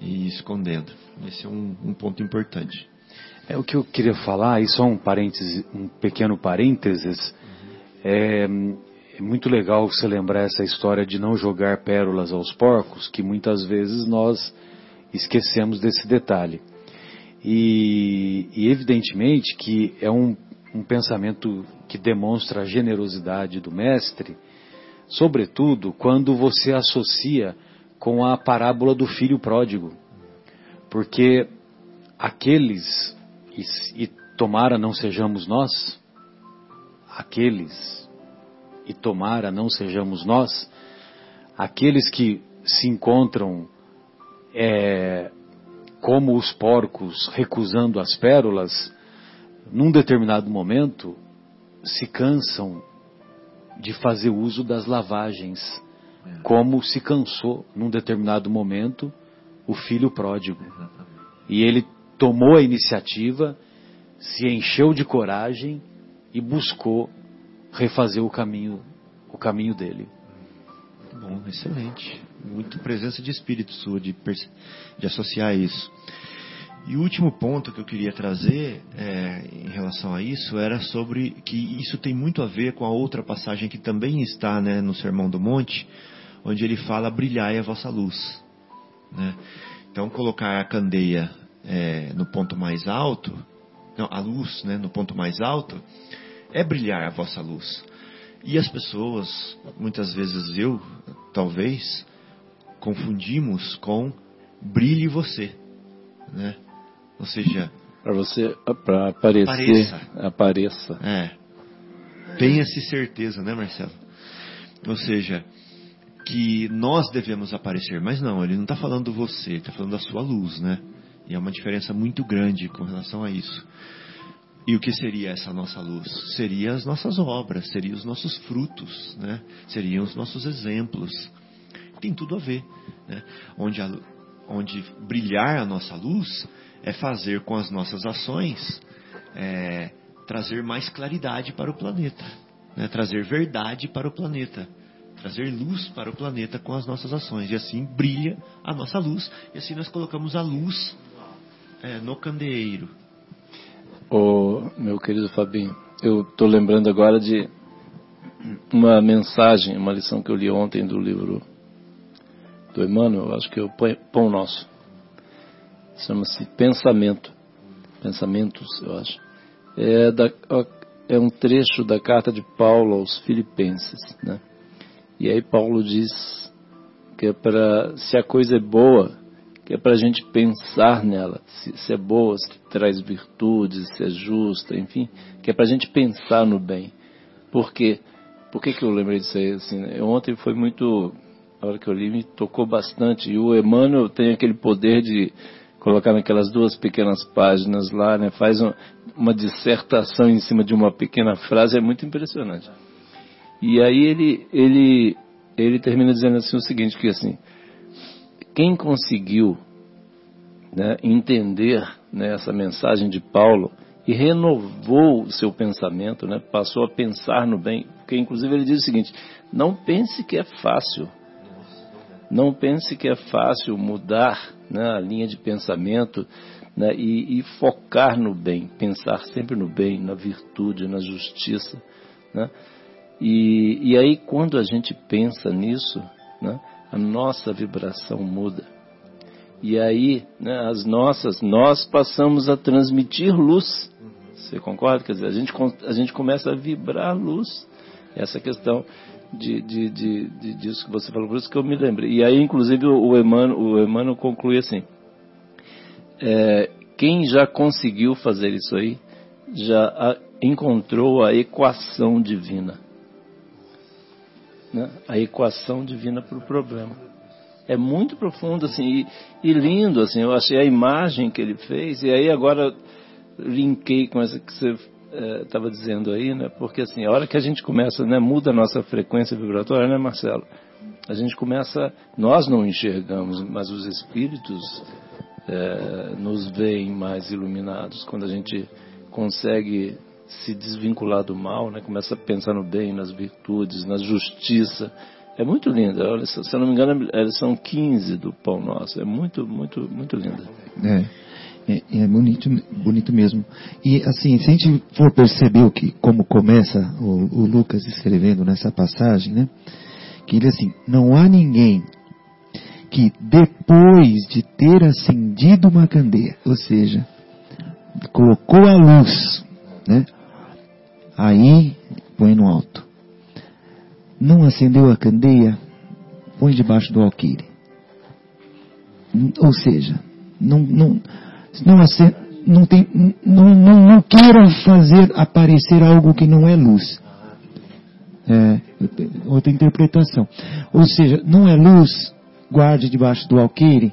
S3: e escondendo. Esse é um, um ponto importante.
S2: É o que eu queria falar, e só um parêntese, um pequeno parênteses. É, é, muito legal você lembrar essa história de não jogar pérolas aos porcos, que muitas vezes nós esquecemos desse detalhe. E, e evidentemente que é um, um pensamento que demonstra a generosidade do mestre, sobretudo quando você associa com a parábola do filho pródigo. Porque aqueles, e, e tomara não sejamos nós, aqueles, e tomara não sejamos nós, aqueles que se encontram é, como os porcos recusando as pérolas, num determinado momento se cansam de fazer uso das lavagens, é. como se cansou num determinado momento o filho pródigo. E ele tomou a iniciativa, se encheu de coragem e buscou refazer o caminho, o caminho dele.
S3: Bom, excelente. Muito presença de espírito sua de, de associar isso. E o último ponto que eu queria trazer é, em relação a isso era sobre que isso tem muito a ver com a outra passagem que também está né, no Sermão do Monte, onde ele fala brilhai a vossa luz. Né? Então colocar a candeia é, no ponto mais alto, não, a luz né, no ponto mais alto, é brilhar a vossa luz. E as pessoas, muitas vezes eu, talvez, confundimos com brilhe você, né? Ou seja,
S4: para você para aparecer, apareça. apareça.
S3: É. Tenha-se certeza, né, Marcelo? Ou seja, que nós devemos aparecer, mas não, ele não está falando você, ele está falando da sua luz, né? E é uma diferença muito grande com relação a isso. E o que seria essa nossa luz? Seriam as nossas obras, seriam os nossos frutos, né? seriam os nossos exemplos. Tem tudo a ver. Né? Onde, a, onde brilhar a nossa luz é fazer com as nossas ações é, trazer mais claridade para o planeta, né? trazer verdade para o planeta, trazer luz para o planeta com as nossas ações. E assim brilha a nossa luz, e assim nós colocamos a luz é, no candeeiro.
S4: Ô, meu querido Fabinho, eu estou lembrando agora de uma mensagem, uma lição que eu li ontem do livro do Emmanuel, acho que é o Pão Nosso. Chama-se Pensamento. Pensamentos, eu acho. É, da, é um trecho da carta de Paulo aos Filipenses, né? E aí Paulo diz que é para, se a coisa é boa, que é para a gente pensar nela, se, se, é boa, se traz virtudes, se é justa, enfim, que é para a gente pensar no bem. Por quê? Por que, que eu lembrei disso aí? Assim, ontem foi muito, a hora que eu li, me tocou bastante. E o Emmanuel tem aquele poder de colocar naquelas duas pequenas páginas lá, né? faz uma, uma dissertação em cima de uma pequena frase, é muito impressionante. E aí ele, ele, ele termina dizendo assim o seguinte, que assim, quem conseguiu né, entender né, essa mensagem de Paulo e renovou o seu pensamento, né, passou a pensar no bem, porque inclusive ele diz o seguinte: não pense que é fácil, não pense que é fácil mudar né, a linha de pensamento né, e, e, focar no bem, pensar sempre no bem, na virtude, na justiça. Né? E, e aí, quando a gente pensa nisso, né, a nossa vibração muda. E aí, né, as nossas, nós passamos a transmitir luz. Você concorda? Quer dizer, a gente, a gente começa a vibrar luz. Essa questão de, de, de, de, disso que você falou, por isso que eu me lembrei. E aí, inclusive, o Emmanuel, o Emmanuel conclui assim: é, quem já conseguiu fazer isso aí, já encontrou a equação divina. Né? A equação divina para o problema. É muito profundo, assim, e, e, lindo, assim, eu achei a imagem que ele fez, e aí agora linkei com essa que você estava é, dizendo aí, né? Porque assim, a hora que a gente começa, né, muda a nossa frequência vibratória, né, Marcelo? A gente começa, nós não enxergamos, mas os espíritos é, nos veem mais iluminados quando a gente consegue se desvincular do mal, né? Começa a pensar no bem, nas virtudes, na justiça. É muito linda. Olha, se eu não me engano, são 15 do Pão Nosso. É muito, muito, muito linda.
S5: É. É, é, bonito, bonito mesmo. E assim, se a gente for perceber o que, como começa o, o Lucas escrevendo nessa passagem, né? Que ele assim, não há ninguém que depois de ter acendido uma candeia, ou seja, colocou a luz, né? Aí põe no alto. Não acendeu a candeia, põe debaixo do alqueire. Ou seja, não, não, não, não, tem, não, não, não queira fazer aparecer algo que não é luz. É, outra interpretação. Ou seja, não é luz, guarde debaixo do alqueire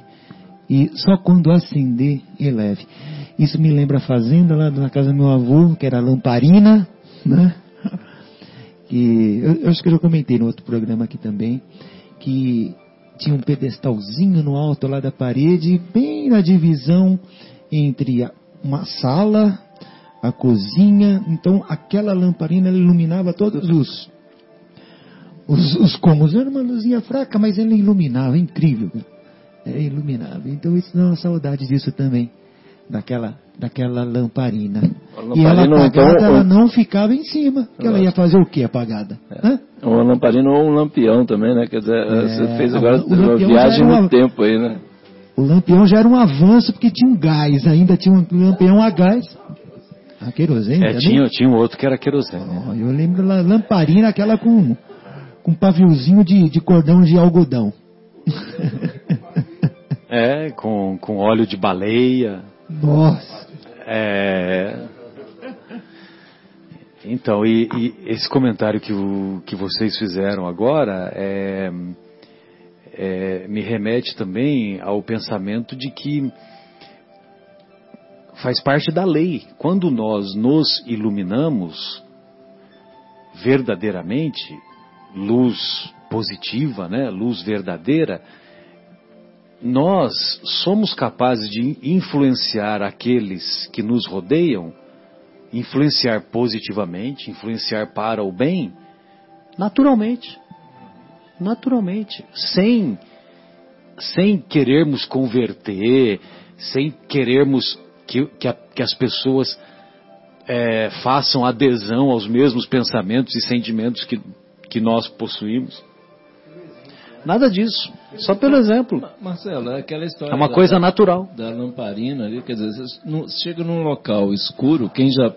S5: e só quando acender eleve. Isso me lembra a fazenda lá na casa do meu avô, que era lamparina, né? Que, eu, eu acho que eu já comentei no outro programa aqui também, que tinha um pedestalzinho no alto lá da parede, bem na divisão entre uma sala, a cozinha. Então aquela lamparina iluminava todos os, os, os cômodos. Era uma luzinha fraca, mas ela iluminava, incrível. É, iluminava. Então isso dá uma saudade disso também daquela, daquela lamparina. lamparina. E ela apagada, então, ela não ficava em cima. Que ela ia fazer o que apagada?
S4: É. Uma lamparina ou um lampião também, né? Quer dizer, é, você fez agora uma viagem no tempo aí, né?
S5: O lampião já era um avanço porque tinha um gás, ainda tinha um lampião a gás. A querosene?
S2: É, tinha, tinha um outro que era querosene.
S5: Oh, eu lembro da lamparina, aquela com, com paviozinho de, de cordão de algodão. <laughs>
S2: é, com, com óleo de baleia.
S5: Nossa!
S2: É... Então, e, e, esse comentário que, o, que vocês fizeram agora é, é, me remete também ao pensamento de que faz parte da lei. Quando nós nos iluminamos verdadeiramente, luz positiva, né, luz verdadeira, nós somos capazes de influenciar aqueles que nos rodeiam, influenciar positivamente, influenciar para o bem, naturalmente. Naturalmente. Sem, sem querermos converter, sem querermos que, que, a, que as pessoas é, façam adesão aos mesmos pensamentos e sentimentos que, que nós possuímos. Nada disso. Só pelo exemplo.
S4: Marcelo, é aquela história.
S2: É uma da, coisa natural.
S4: Da lamparina ali, quer dizer, você chega num local escuro, quem já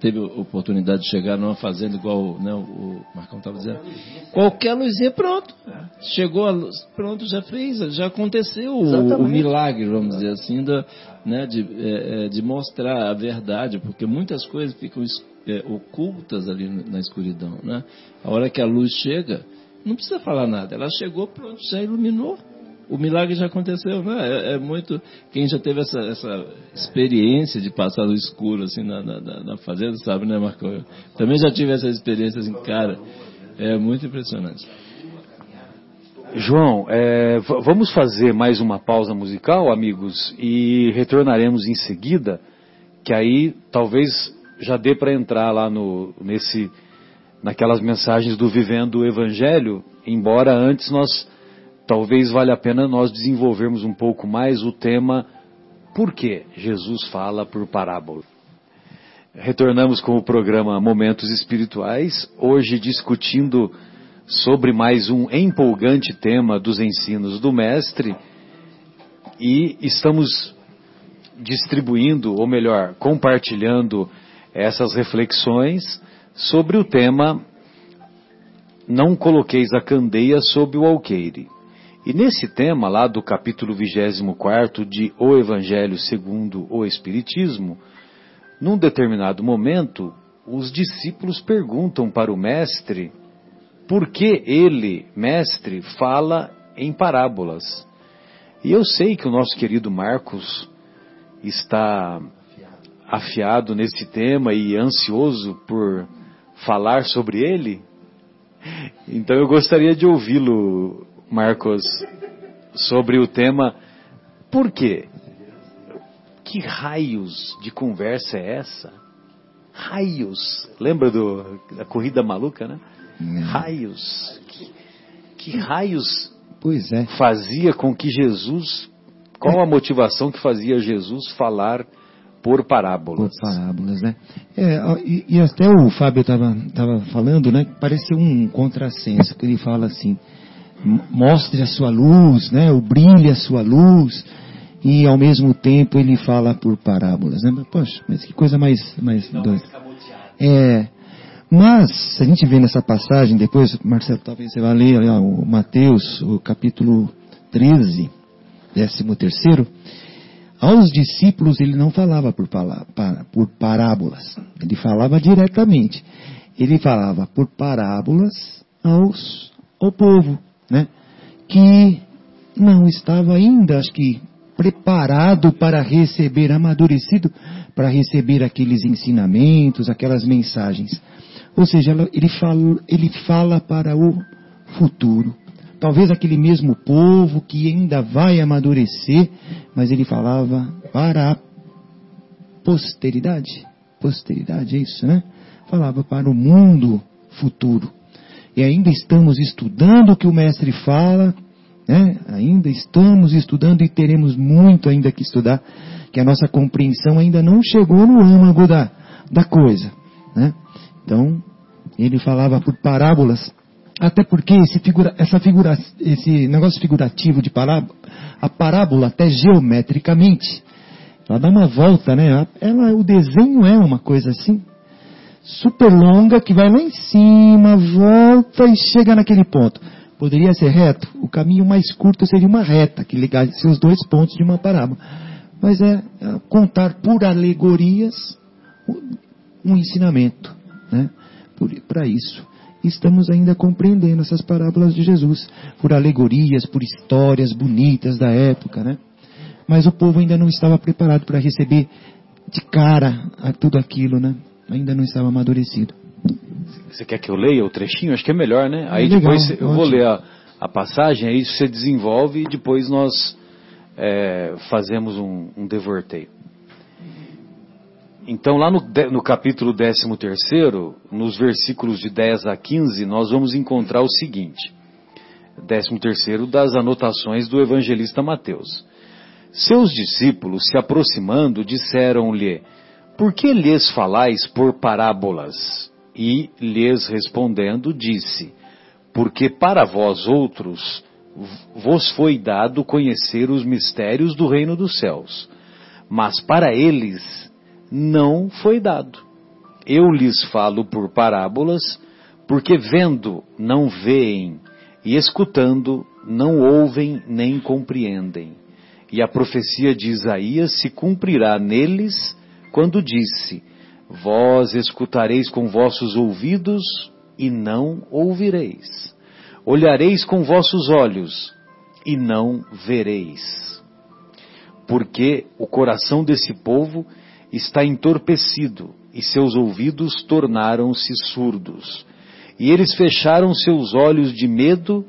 S4: teve oportunidade de chegar numa fazenda igual né, o Marcão estava dizendo, qualquer luzinha, pronto. Chegou a luz, pronto, já fez, já aconteceu o, o, milagre, vamos dizer assim, da, né, de, é, é, de mostrar a verdade, porque muitas coisas ficam é, ocultas ali na escuridão. Né? A hora que a luz chega, não precisa falar nada. Ela chegou, pronto, já iluminou. O milagre já aconteceu, né? É, é muito. Quem já teve essa, essa experiência de passar no escuro, assim, na, na, na fazenda, sabe, né, Marco? Eu também já tive essa experiência, assim, cara. É muito impressionante.
S2: João, é, vamos fazer mais uma pausa musical, amigos, e retornaremos em seguida, que aí talvez já dê para entrar lá no, nesse naquelas mensagens do vivendo o evangelho, embora antes nós talvez valha a pena nós desenvolvermos um pouco mais o tema por que Jesus fala por parábola. Retornamos com o programa Momentos Espirituais, hoje discutindo sobre mais um empolgante tema dos ensinos do Mestre e estamos distribuindo, ou melhor, compartilhando essas reflexões sobre o tema Não coloqueis a candeia sob o alqueire. E nesse tema lá do capítulo 24 de O Evangelho segundo o Espiritismo, num determinado momento, os discípulos perguntam para o mestre por que ele, mestre, fala em parábolas. E eu sei que o nosso querido Marcos está afiado nesse tema e ansioso por falar sobre ele. Então eu gostaria de ouvi-lo, Marcos, sobre o tema por quê? Que raios de conversa é essa? Raios. Lembra do, da corrida maluca, né? Não. Raios. Que, que raios
S5: pois é.
S2: fazia com que Jesus. Qual a motivação que fazia Jesus falar por parábolas?
S5: Por parábolas, né? É, e, e, até o Fábio estava tava falando, né? Parece um contrassenso, que ele fala assim: mostre a sua luz, né? O brilhe a sua luz e ao mesmo tempo ele fala por parábolas. Né? Poxa, mas que coisa mais, mais doida. É, mas, se a gente vê nessa passagem, depois, Marcelo, talvez você vá ler o Mateus, o capítulo 13, 13 terceiro, aos discípulos ele não falava por, por parábolas, ele falava diretamente. Ele falava por parábolas aos, ao povo, né? Que não estava ainda, acho que preparado para receber, amadurecido para receber aqueles ensinamentos, aquelas mensagens. Ou seja, ele fala, ele fala para o futuro. Talvez aquele mesmo povo que ainda vai amadurecer, mas ele falava para a posteridade. Posteridade, é isso, né? Falava para o mundo futuro. E ainda estamos estudando o que o mestre fala, né? Ainda estamos estudando e teremos muito ainda que estudar, que a nossa compreensão ainda não chegou no âmago da, da coisa. Né? Então, ele falava por parábolas, até porque esse, figura, essa figura, esse negócio figurativo de parábola, a parábola até geometricamente, ela dá uma volta, né? Ela, o desenho é uma coisa assim, super longa, que vai lá em cima, volta e chega naquele ponto. Poderia ser reto? O caminho mais curto seria uma reta, que ligasse os dois pontos de uma parábola. Mas é, é contar por alegorias um ensinamento, né? Para isso. Estamos ainda compreendendo essas parábolas de Jesus, por alegorias, por histórias bonitas da época, né? Mas o povo ainda não estava preparado para receber de cara tudo aquilo, né? Ainda não estava amadurecido.
S2: Você quer que eu leia o trechinho? Acho que é melhor, né? Aí Legal, depois eu vou ler a, a, passagem, aí você desenvolve e depois nós é, fazemos um, um devorteio. Então, lá no, no capítulo 13, nos versículos de 10 a 15, nós vamos encontrar o seguinte: 13 das anotações do evangelista Mateus. Seus discípulos, se aproximando, disseram-lhe: Por que lhes falais por parábolas? E lhes respondendo, disse: Porque para vós outros vos foi dado conhecer os mistérios do reino dos céus, mas para eles não foi dado. Eu lhes falo por parábolas, porque vendo não veem, e escutando não ouvem nem compreendem. E a profecia de Isaías se cumprirá neles quando disse: Vós escutareis com vossos ouvidos e não ouvireis. Olhareis com vossos olhos e não vereis. Porque o coração desse povo está entorpecido e seus ouvidos tornaram-se surdos. E eles fecharam seus olhos de medo,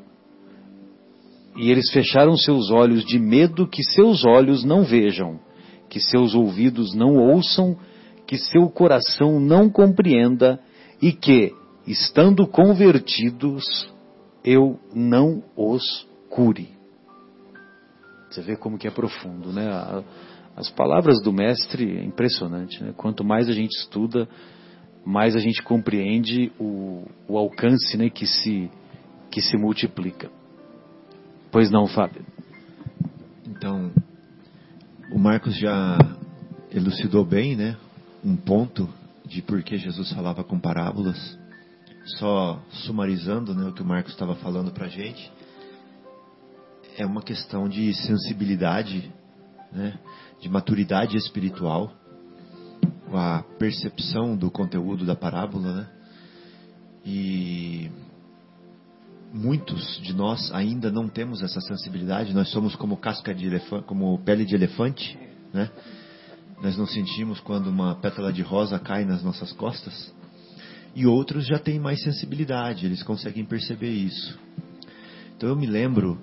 S2: e eles fecharam seus olhos de medo que seus olhos não vejam, que seus ouvidos não ouçam que seu coração não compreenda e que, estando convertidos, eu não os cure. Você vê como que é profundo, né? As palavras do mestre é impressionante. Né? Quanto mais a gente estuda, mais a gente compreende o, o alcance né, que, se, que se multiplica. Pois não, Fábio?
S3: Então, o Marcos já elucidou bem, né? Um ponto de por que Jesus falava com parábolas. Só sumarizando né, o que o Marcos estava falando para a gente, é uma questão de sensibilidade, né, de maturidade espiritual, a percepção do conteúdo da parábola, né? E muitos de nós ainda não temos essa sensibilidade. Nós somos como casca de elefante, como pele de elefante, né? Nós não sentimos quando uma pétala de rosa cai nas nossas costas. E outros já têm mais sensibilidade, eles conseguem perceber isso. Então eu me lembro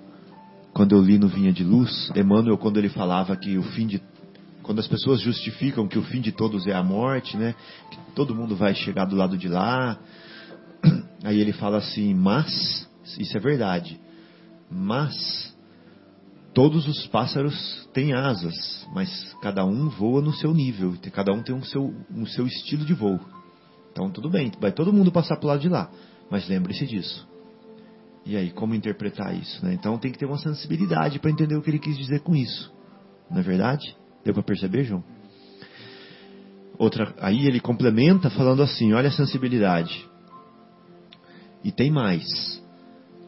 S3: quando eu li no Vinha de Luz, Emmanuel quando ele falava que o fim de quando as pessoas justificam que o fim de todos é a morte, né? Que todo mundo vai chegar do lado de lá. <clears throat> Aí ele fala assim: "Mas isso é verdade. Mas todos os pássaros têm asas, mas cada um voa no seu nível, cada um tem um seu, um seu estilo de voo. Então tudo bem, vai todo mundo passar para o lado de lá, mas lembre-se disso. E aí, como interpretar isso? Né? Então tem que ter uma sensibilidade para entender o que ele quis dizer com isso. Não é verdade? Deu para perceber, João? Outra, aí ele complementa falando assim: olha a sensibilidade. E tem mais.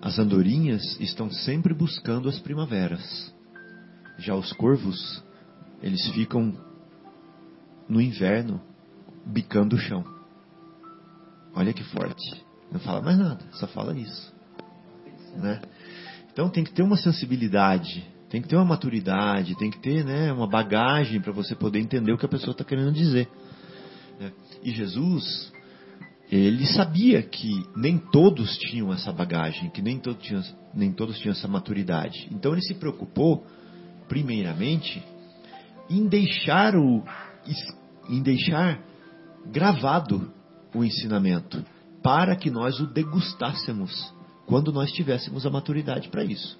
S3: As andorinhas estão sempre buscando as primaveras. Já os corvos, eles ficam no inverno bicando o chão. Olha que forte. Não fala mais nada, só fala isso. Né? Então tem que ter uma sensibilidade, tem que ter uma maturidade, tem que ter né, uma bagagem para você poder entender o que a pessoa está querendo dizer. Né? E Jesus, ele sabia que nem todos tinham essa bagagem, que nem todos tinham, nem todos tinham essa maturidade. Então ele se preocupou, primeiramente, em deixar o em deixar gravado o ensinamento, para que nós o degustássemos quando nós tivéssemos a maturidade para isso,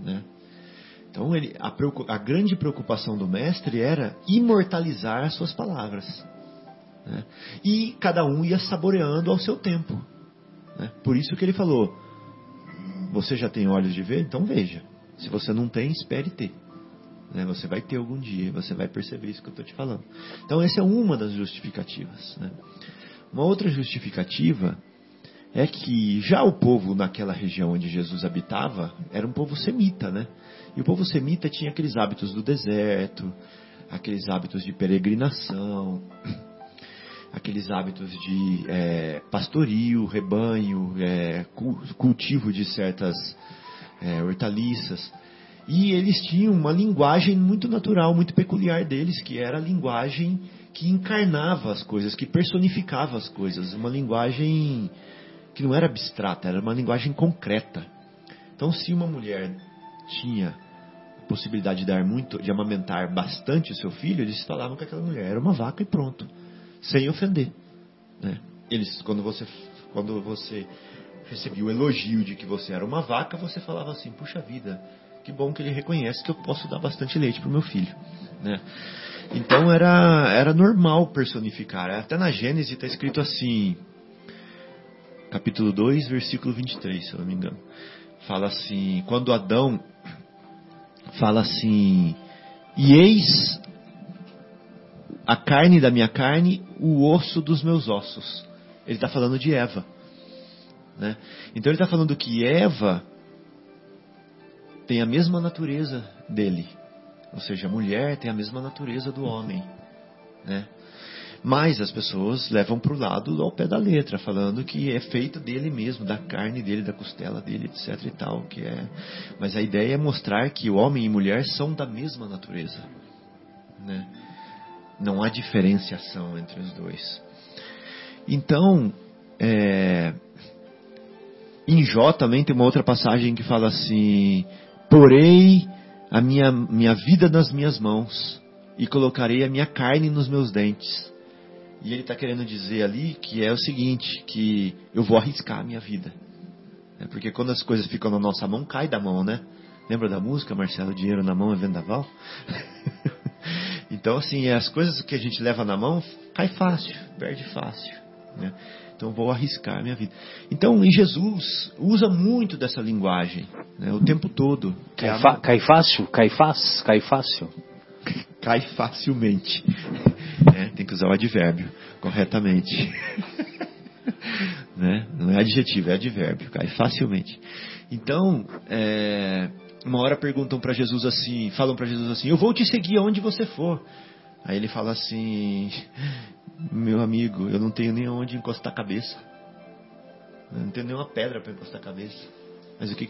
S3: né? Então ele, a, a grande preocupação do mestre era imortalizar as suas palavras. Né? E cada um ia saboreando ao seu tempo. Né? Por isso que ele falou: Você já tem olhos de ver? Então veja. Se você não tem, espere ter. Né? Você vai ter algum dia, você vai perceber isso que eu estou te falando. Então, essa é uma das justificativas. Né? Uma outra justificativa é que já o povo naquela região onde Jesus habitava era um povo semita, né? E o povo semita tinha aqueles hábitos do deserto, aqueles hábitos de peregrinação, aqueles hábitos de é, pastorio, rebanho, é, cultivo de certas é, hortaliças. E eles tinham uma linguagem muito natural, muito peculiar deles, que era a linguagem que encarnava as coisas, que personificava as coisas. Uma linguagem que não era abstrata, era uma linguagem concreta. Então, se uma mulher tinha possibilidade de dar muito, de amamentar bastante o seu filho, eles falavam que aquela mulher era uma vaca e pronto sem ofender. Né? Eles, quando você, quando você recebia o elogio de que você era uma vaca, você falava assim: puxa vida, que bom que ele reconhece que eu posso dar bastante leite para o meu filho. Né? Então era, era normal personificar. Até na Gênesis está escrito assim, capítulo 2, versículo 23, se eu não me engano. Fala assim: quando Adão fala assim, e eis a carne da minha carne, o osso dos meus ossos. Ele está falando de Eva. Né? Então ele está falando que Eva tem a mesma natureza dele. Ou seja, a mulher tem a mesma natureza do homem. Né? Mas as pessoas levam para o lado ao pé da letra, falando que é feito dele mesmo, da carne dele, da costela dele, etc. e tal. Que é... Mas a ideia é mostrar que homem e mulher são da mesma natureza. Né? Não há diferenciação entre os dois. Então, é, em Jó também tem uma outra passagem que fala assim: Porei a minha, minha vida nas minhas mãos e colocarei a minha carne nos meus dentes. E ele está querendo dizer ali que é o seguinte: que eu vou arriscar a minha vida. É porque quando as coisas ficam na nossa mão, cai da mão, né? Lembra da música, Marcelo? Dinheiro na mão é vendaval? <laughs> Então, assim, as coisas que a gente leva na mão, cai fácil, perde fácil. Né? Então, vou arriscar a minha vida. Então, em Jesus, usa muito dessa linguagem, né? o tempo todo.
S2: Cai, fa cai fácil? Cai fácil? Cai fácil? <laughs>
S3: Cai facilmente. <laughs> É, tem que usar o advérbio corretamente. <laughs> né? Não é adjetivo, é advérbio. Cai facilmente. Então, é, uma hora perguntam para Jesus assim, falam para Jesus assim: Eu vou te seguir aonde você for. Aí ele fala assim: Meu amigo, eu não tenho nem onde encostar a cabeça. Eu não tenho nenhuma pedra para encostar a cabeça. Mas o que,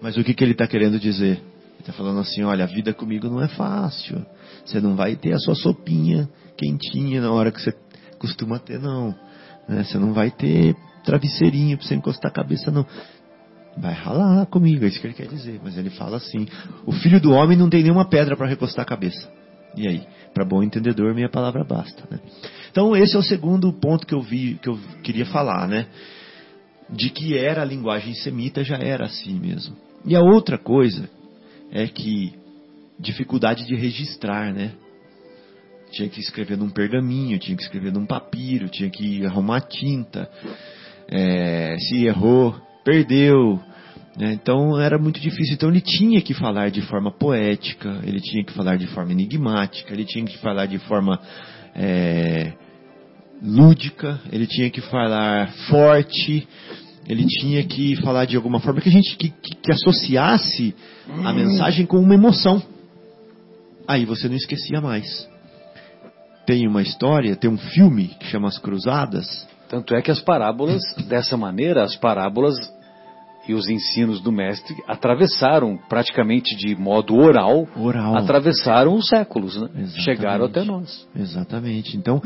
S3: mas o que, que ele está querendo dizer? Ele está falando assim: Olha, a vida comigo não é fácil. Você não vai ter a sua sopinha quentinha na hora que você costuma ter, não. Né? Você não vai ter travesseirinho para você encostar a cabeça, não. Vai ralar comigo, é isso que ele quer dizer. Mas ele fala assim: o filho do homem não tem nenhuma pedra para recostar a cabeça. E aí? Para bom entendedor, minha palavra basta. Né? Então, esse é o segundo ponto que eu vi, que eu queria falar, né? De que era a linguagem semita, já era assim mesmo. E a outra coisa é que dificuldade de registrar, né? Tinha que escrever num pergaminho, tinha que escrever num papiro, tinha que arrumar tinta. É, se errou, perdeu. Né? Então era muito difícil. Então ele tinha que falar de forma poética, ele tinha que falar de forma enigmática, ele tinha que falar de forma é, lúdica, ele tinha que falar forte, ele tinha que falar de alguma forma que a gente que, que, que associasse a mensagem com uma emoção. Aí você não esquecia mais. Tem uma história, tem um filme que chama As Cruzadas,
S2: tanto é que as parábolas, dessa maneira, as parábolas e os ensinos do mestre atravessaram praticamente de modo oral,
S3: oral.
S2: atravessaram os séculos, né? chegaram até nós.
S3: Exatamente. Então,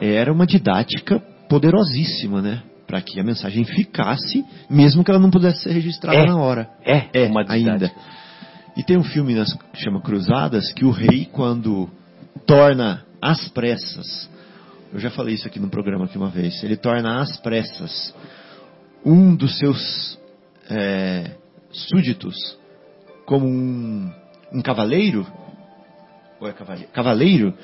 S3: era uma didática poderosíssima, né? Para que a mensagem ficasse, mesmo que ela não pudesse ser registrada
S2: é,
S3: na hora.
S2: É, é uma didática. ainda.
S3: E tem um filme que chama Cruzadas, que o rei, quando torna às pressas eu já falei isso aqui no programa aqui uma vez. Ele torna às pressas um dos seus é, súditos como um, um cavaleiro, ou é cavaleiro, cavaleiro,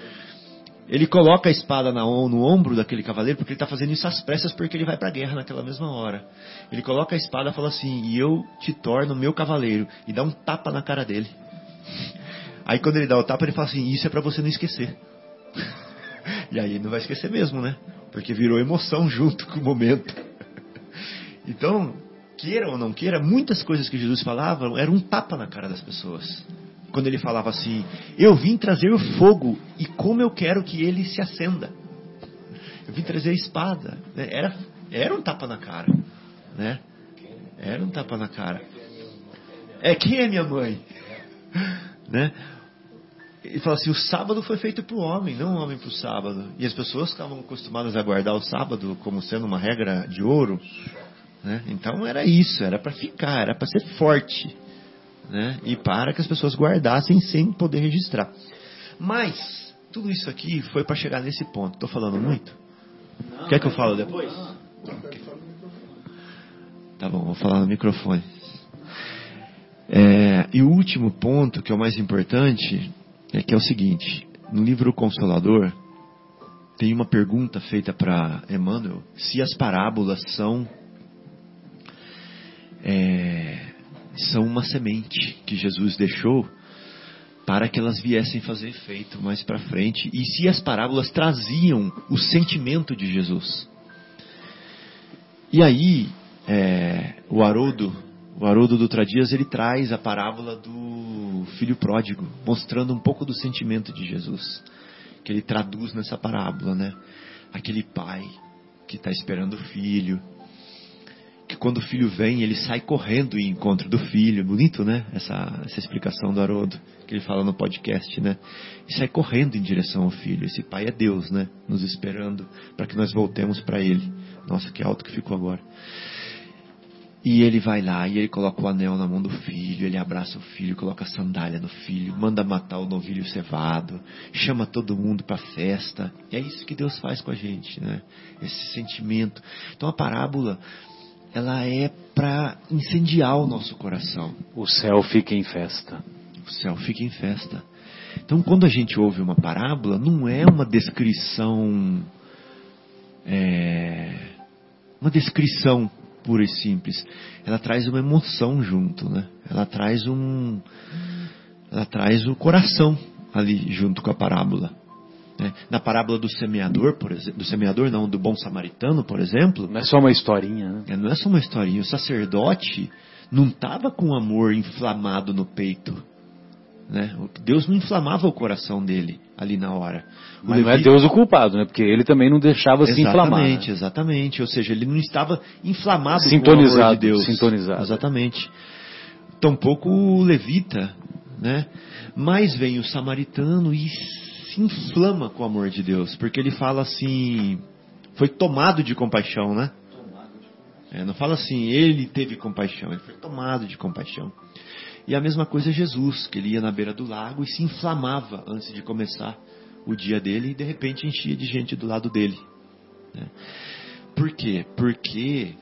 S3: ele coloca a espada na, no ombro daquele cavaleiro, porque ele está fazendo isso às pressas, porque ele vai para a guerra naquela mesma hora. Ele coloca a espada e fala assim: E eu te torno meu cavaleiro, e dá um tapa na cara dele. Aí quando ele dá o tapa, ele fala assim: Isso é para você não esquecer. E aí não vai esquecer mesmo, né? Porque virou emoção junto com o momento. <laughs> Então, queira ou não queira, muitas coisas que Jesus falava eram um tapa na cara das pessoas. Quando ele falava assim: Eu vim trazer o fogo e como eu quero que ele se acenda. Eu vim trazer a espada. Né? Era, era um tapa na cara. Né? Era um tapa na cara. É, quem é minha mãe? <laughs> Né? Ele fala assim: o sábado foi feito para o homem, não o homem para o sábado. E as pessoas estavam acostumadas a guardar o sábado como sendo uma regra de ouro. Né? Então era isso, era para ficar, era para ser forte. Né? E para que as pessoas guardassem sem poder registrar. Mas, tudo isso aqui foi para chegar nesse ponto. Estou falando muito? Não, Quer que eu fale depois? Tá bom, vou falar no microfone. É, e o último ponto, que é o mais importante, é que é o seguinte: no livro Consolador, tem uma pergunta feita para Emmanuel se as parábolas são é, são uma semente que Jesus deixou para que elas viessem fazer efeito mais para frente e se as parábolas traziam o sentimento de Jesus. E aí é, o Haroldo o Haroldo Dutra Dias ele traz a parábola do filho pródigo, mostrando um pouco do sentimento de Jesus, que ele traduz nessa parábola, né? Aquele pai que está esperando o filho, que quando o filho vem, ele sai correndo em encontro do filho. Bonito, né? Essa, essa explicação do Haroldo, que ele fala no podcast, né? E sai correndo em direção ao filho. Esse pai é Deus, né? Nos esperando para que nós voltemos para ele. Nossa, que alto que ficou agora. E ele vai lá e ele coloca o anel na mão do filho, ele abraça o filho, coloca a sandália no filho, manda matar o novilho cevado, chama todo mundo para festa. E é isso que Deus faz com a gente, né? Esse sentimento. Então a parábola, ela é para incendiar o nosso coração.
S2: O céu fica em festa.
S3: O céu fica em festa. Então, quando a gente ouve uma parábola, não é uma descrição, é, uma descrição pura e simples. Ela traz uma emoção junto, né? Ela traz um, ela traz o coração ali junto com a parábola. Né? Na parábola do semeador, por exemplo, do semeador não, do bom samaritano, por exemplo.
S2: Não é só uma historinha, né?
S3: É, não é só uma historinha. O sacerdote não estava com amor inflamado no peito. Né? Deus não inflamava o coração dele ali na hora.
S2: O Mas Levi... não é Deus o culpado, né? Porque ele também não deixava
S3: exatamente,
S2: se inflamar.
S3: Exatamente, né? exatamente. Ou seja, ele não estava inflamado
S2: sintonizado, com o
S3: amor de Deus.
S2: Sintonizado.
S3: Exatamente. Tampouco o levita, né? Mas vem o samaritano e se inflama com o amor de Deus, porque ele fala assim, foi tomado de compaixão, né? É, não fala assim, ele teve compaixão, ele foi tomado de compaixão. E a mesma coisa é Jesus, que ele ia na beira do lago e se inflamava antes de começar o dia dele e de repente enchia de gente do lado dele. Né? Por quê? Porque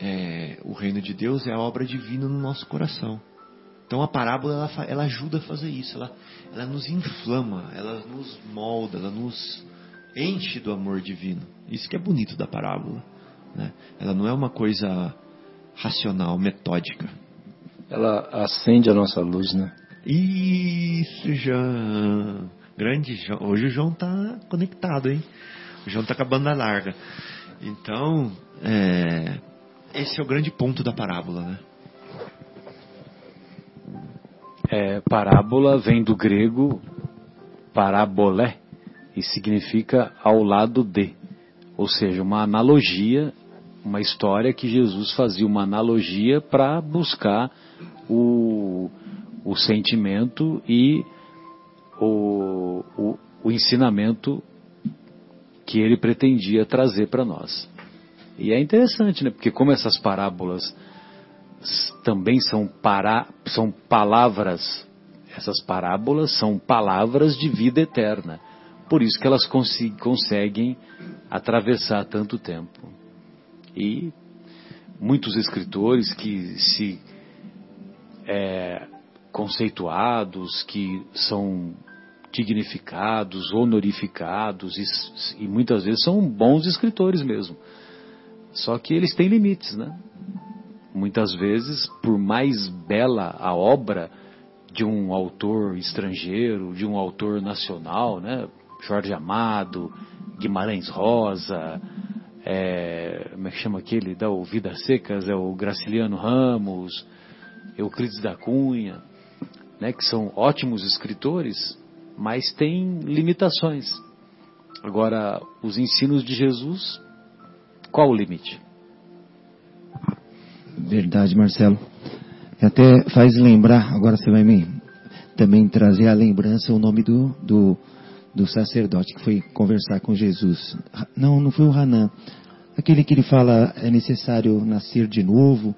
S3: é, o reino de Deus é a obra divina no nosso coração. Então a parábola ela, ela ajuda a fazer isso, ela, ela nos inflama, ela nos molda, ela nos enche do amor divino. Isso que é bonito da parábola. Né? Ela não é uma coisa racional, metódica.
S4: Ela acende a nossa luz, né?
S3: Isso, João. Grande João. Hoje o João está conectado, hein? O João está com a banda larga. Então, é, esse é o grande ponto da parábola, né?
S2: É, parábola vem do grego parabolé e significa ao lado de, ou seja, uma analogia, uma história que Jesus fazia uma analogia para buscar o, o sentimento e o, o, o ensinamento que ele pretendia trazer para nós. E é interessante, né? Porque como essas parábolas também são, para, são palavras, essas parábolas são palavras de vida eterna. Por isso que elas conseguem atravessar tanto tempo. E muitos escritores que se é, conceituados, que são dignificados, honorificados e, e muitas vezes são bons escritores mesmo. Só que eles têm limites, né? Muitas vezes, por mais bela a obra de um autor estrangeiro, de um autor nacional, né? Jorge Amado, Guimarães Rosa, é, como é que chama aquele da Vidas Secas, é o Graciliano Ramos, Euclides da Cunha, né, que são ótimos escritores, mas têm limitações. Agora, os ensinos de Jesus, qual o limite?
S5: Verdade, Marcelo. Até faz lembrar, agora você vai me também trazer a lembrança o nome do, do, do sacerdote que foi conversar com Jesus. Não, não foi o Hanan. Aquele que ele fala é necessário nascer de novo.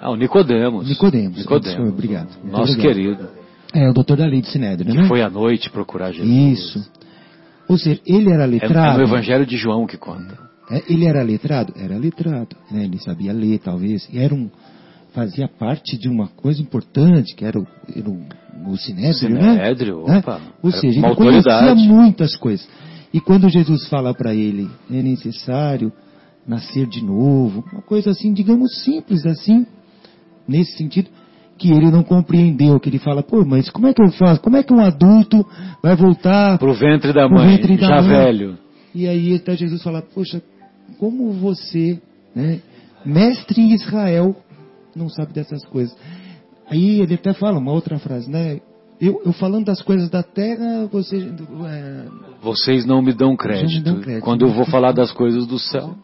S2: Ah, o Nicodemos.
S5: Nicodemos.
S2: Nicodemos.
S5: Obrigado.
S2: Nosso
S5: obrigado.
S2: querido.
S5: É, o doutor da lei de Sinédrio,
S2: que
S5: né?
S2: foi à noite procurar Jesus.
S5: Isso. Ou seja, ele era letrado.
S2: É, é no Evangelho de João que conta.
S5: É, ele era letrado? Era letrado. Né? Ele sabia ler, talvez. E era um, fazia parte de uma coisa importante, que era o, era o, o Sinédrio,
S2: Sinédrio
S5: né?
S2: opa.
S5: Ou seja,
S2: uma
S5: ele conhecia muitas coisas. E quando Jesus fala para ele, é necessário nascer de novo, uma coisa assim, digamos simples assim, nesse sentido, que ele não compreendeu, que ele fala, pô, mas como é que eu faço? Como é que um adulto vai voltar
S2: para o ventre da mãe,
S5: ventre da
S2: já
S5: mãe?
S2: velho?
S5: E aí até Jesus fala, poxa, como você, né, mestre em Israel, não sabe dessas coisas. Aí ele até fala uma outra frase, né? Eu, eu falando das coisas da terra, você, é...
S2: vocês não me dão crédito.
S5: dão crédito.
S2: Quando eu vou falar das coisas do céu.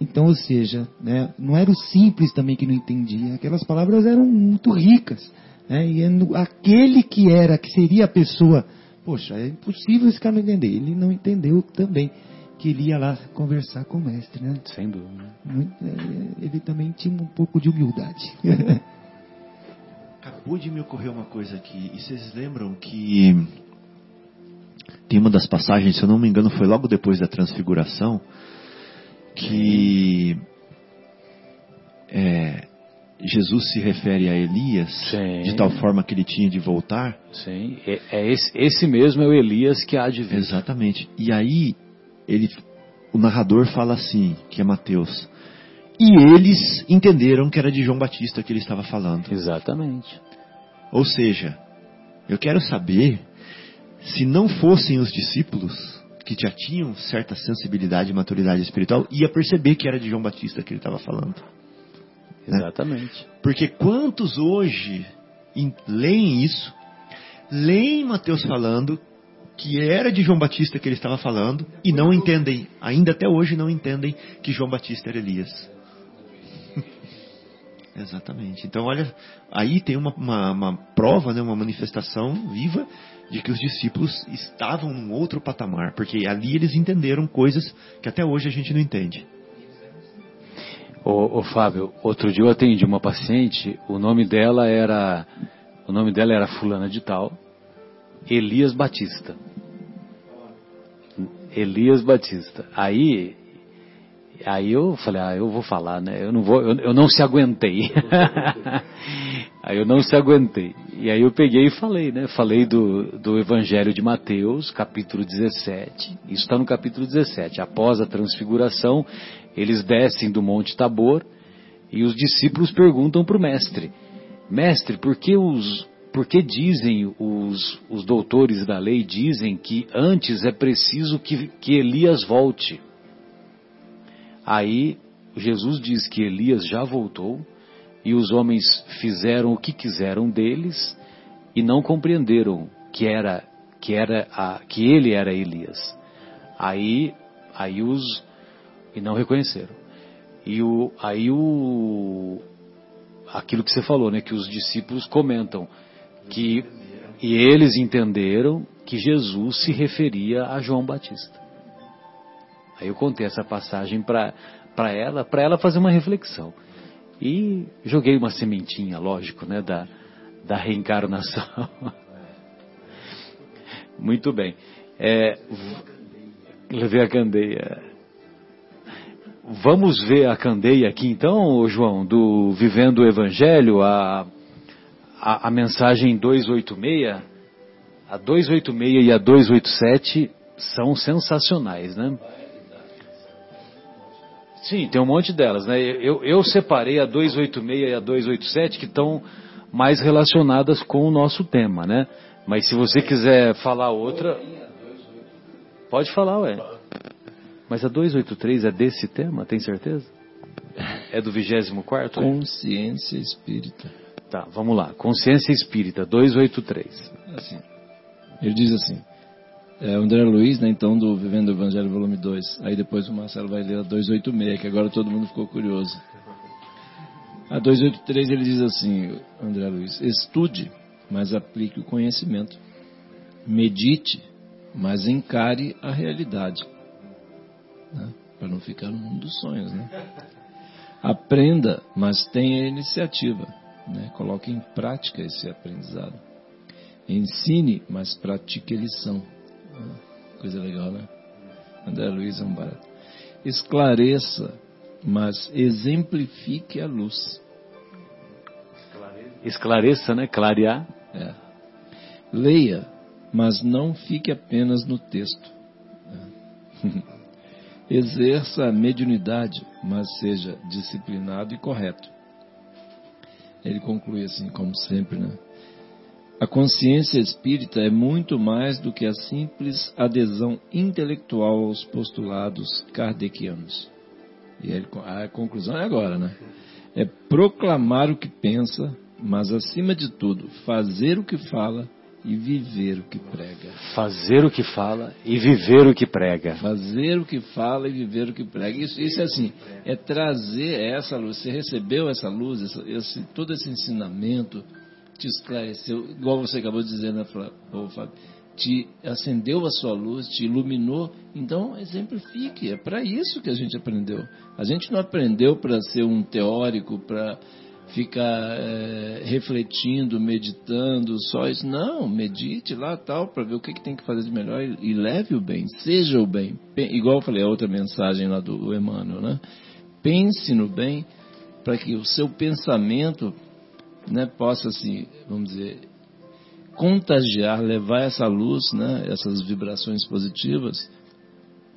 S5: Então, ou seja, né, não era o simples também que não entendia. Aquelas palavras eram muito ricas. Né, e é aquele que era, que seria a pessoa, poxa, é impossível esse cara não entender. Ele não entendeu também que ele ia lá conversar com o mestre, né?
S2: Sem dúvida.
S5: É, ele também tinha um pouco de humildade. <laughs>
S3: De me ocorrer uma coisa aqui. E vocês lembram que tem uma das passagens, se eu não me engano, foi logo depois da transfiguração, que é, Jesus se refere a Elias
S2: Sim.
S3: de tal forma que ele tinha de voltar?
S2: Sim, é, é esse, esse mesmo é o Elias que há de vir.
S3: Exatamente. E aí ele, o narrador fala assim, que é Mateus. E eles entenderam que era de João Batista que ele estava falando.
S2: Exatamente.
S3: Ou seja, eu quero saber se não fossem os discípulos que já tinham certa sensibilidade e maturidade espiritual, ia perceber que era de João Batista que ele estava falando.
S2: Exatamente.
S3: Porque quantos hoje em- leem isso, leem Mateus falando que era de João Batista que ele estava falando e não entendem, ainda até hoje não entendem que João Batista era Elias. Exatamente. Então, olha, aí tem uma, uma, uma prova, né, uma manifestação viva de que os discípulos estavam num outro patamar, porque ali eles entenderam coisas que até hoje a gente não entende.
S2: Ô, ô, Fábio, outro dia eu atendi uma paciente, o nome dela era o nome dela era fulana de tal, Elias Batista. Elias Batista. Aí aí eu falei, ah, eu vou falar, né? Eu não vou, eu, eu não se aguentei. <laughs> aí eu não se aguentei. E aí eu peguei e falei, né? Falei do, do Evangelho de Mateus, capítulo 17. Isso está no capítulo 17. Após a transfiguração, eles descem do Monte Tabor e os discípulos perguntam para o mestre: Mestre, por que os por que dizem os, os doutores da lei dizem que antes é preciso que, que Elias volte? Aí Jesus diz que Elias já voltou e os homens fizeram o que quiseram deles e não compreenderam que era que era a, que ele era Elias. Aí aí os e não reconheceram. E o aí o aquilo que você falou, né, que os discípulos comentam que e eles entenderam que Jesus se referia a João Batista. Aí eu contei essa passagem para ela, para ela fazer uma reflexão. E joguei uma sementinha, lógico, né, da, da reencarnação. <laughs> Muito bem. É, levei a candeia. Vamos ver a candeia aqui então, João, do Vivendo o Evangelho, a, a, a mensagem 286. A 286 e a 287 são sensacionais, né? Sim, tem um monte delas, né? Eu, eu separei a 286 e a 287 que estão mais relacionadas com o nosso tema, né? Mas se você quiser falar outra, pode falar, ué. Mas a 283 é desse tema, tem certeza? É do 24
S4: Consciência espírita.
S2: Tá, vamos lá. Consciência espírita, 283.
S4: Assim, ele diz assim, é, André Luiz, né, então, do Vivendo o Evangelho, volume 2. Aí depois o Marcelo vai ler a 286, que agora todo mundo ficou curioso. A 283 ele diz assim, André Luiz, estude, mas aplique o conhecimento. Medite, mas encare a realidade. Né? Para não ficar no mundo dos sonhos, né? Aprenda, mas tenha iniciativa. Né? Coloque em prática esse aprendizado. Ensine, mas pratique a lição. Coisa legal, né? André Luiz é um barato. Esclareça, mas exemplifique a luz.
S2: Esclareça, né? Clarear.
S4: É. Leia, mas não fique apenas no texto. É. <laughs> Exerça a mediunidade, mas seja disciplinado e correto. Ele conclui assim, como sempre, né? A consciência espírita é muito mais do que a simples adesão intelectual aos postulados kardecianos. E ele, a conclusão é agora, né? É proclamar o que pensa, mas acima de tudo, fazer o que fala e viver o que prega.
S2: Fazer o que fala e viver o que prega.
S4: Fazer o que fala e viver o que prega. Isso, isso é assim, é trazer essa luz. Você recebeu essa luz, esse, todo esse ensinamento, te esclareceu, igual você acabou de dizer, né, Fábio? Te acendeu a sua luz, te iluminou. Então, exemplifique. É para isso que a gente aprendeu. A gente não aprendeu para ser um teórico, para ficar é, refletindo, meditando, só isso. Não, medite lá tal, para ver o que, que tem que fazer de melhor e, e, leve o bem, seja o bem. Igual eu falei a outra mensagem lá do Emmanuel, né? Pense no bem para que o seu pensamento né, possa, assim, vamos dizer, contagiar, levar essa luz, né, essas vibrações positivas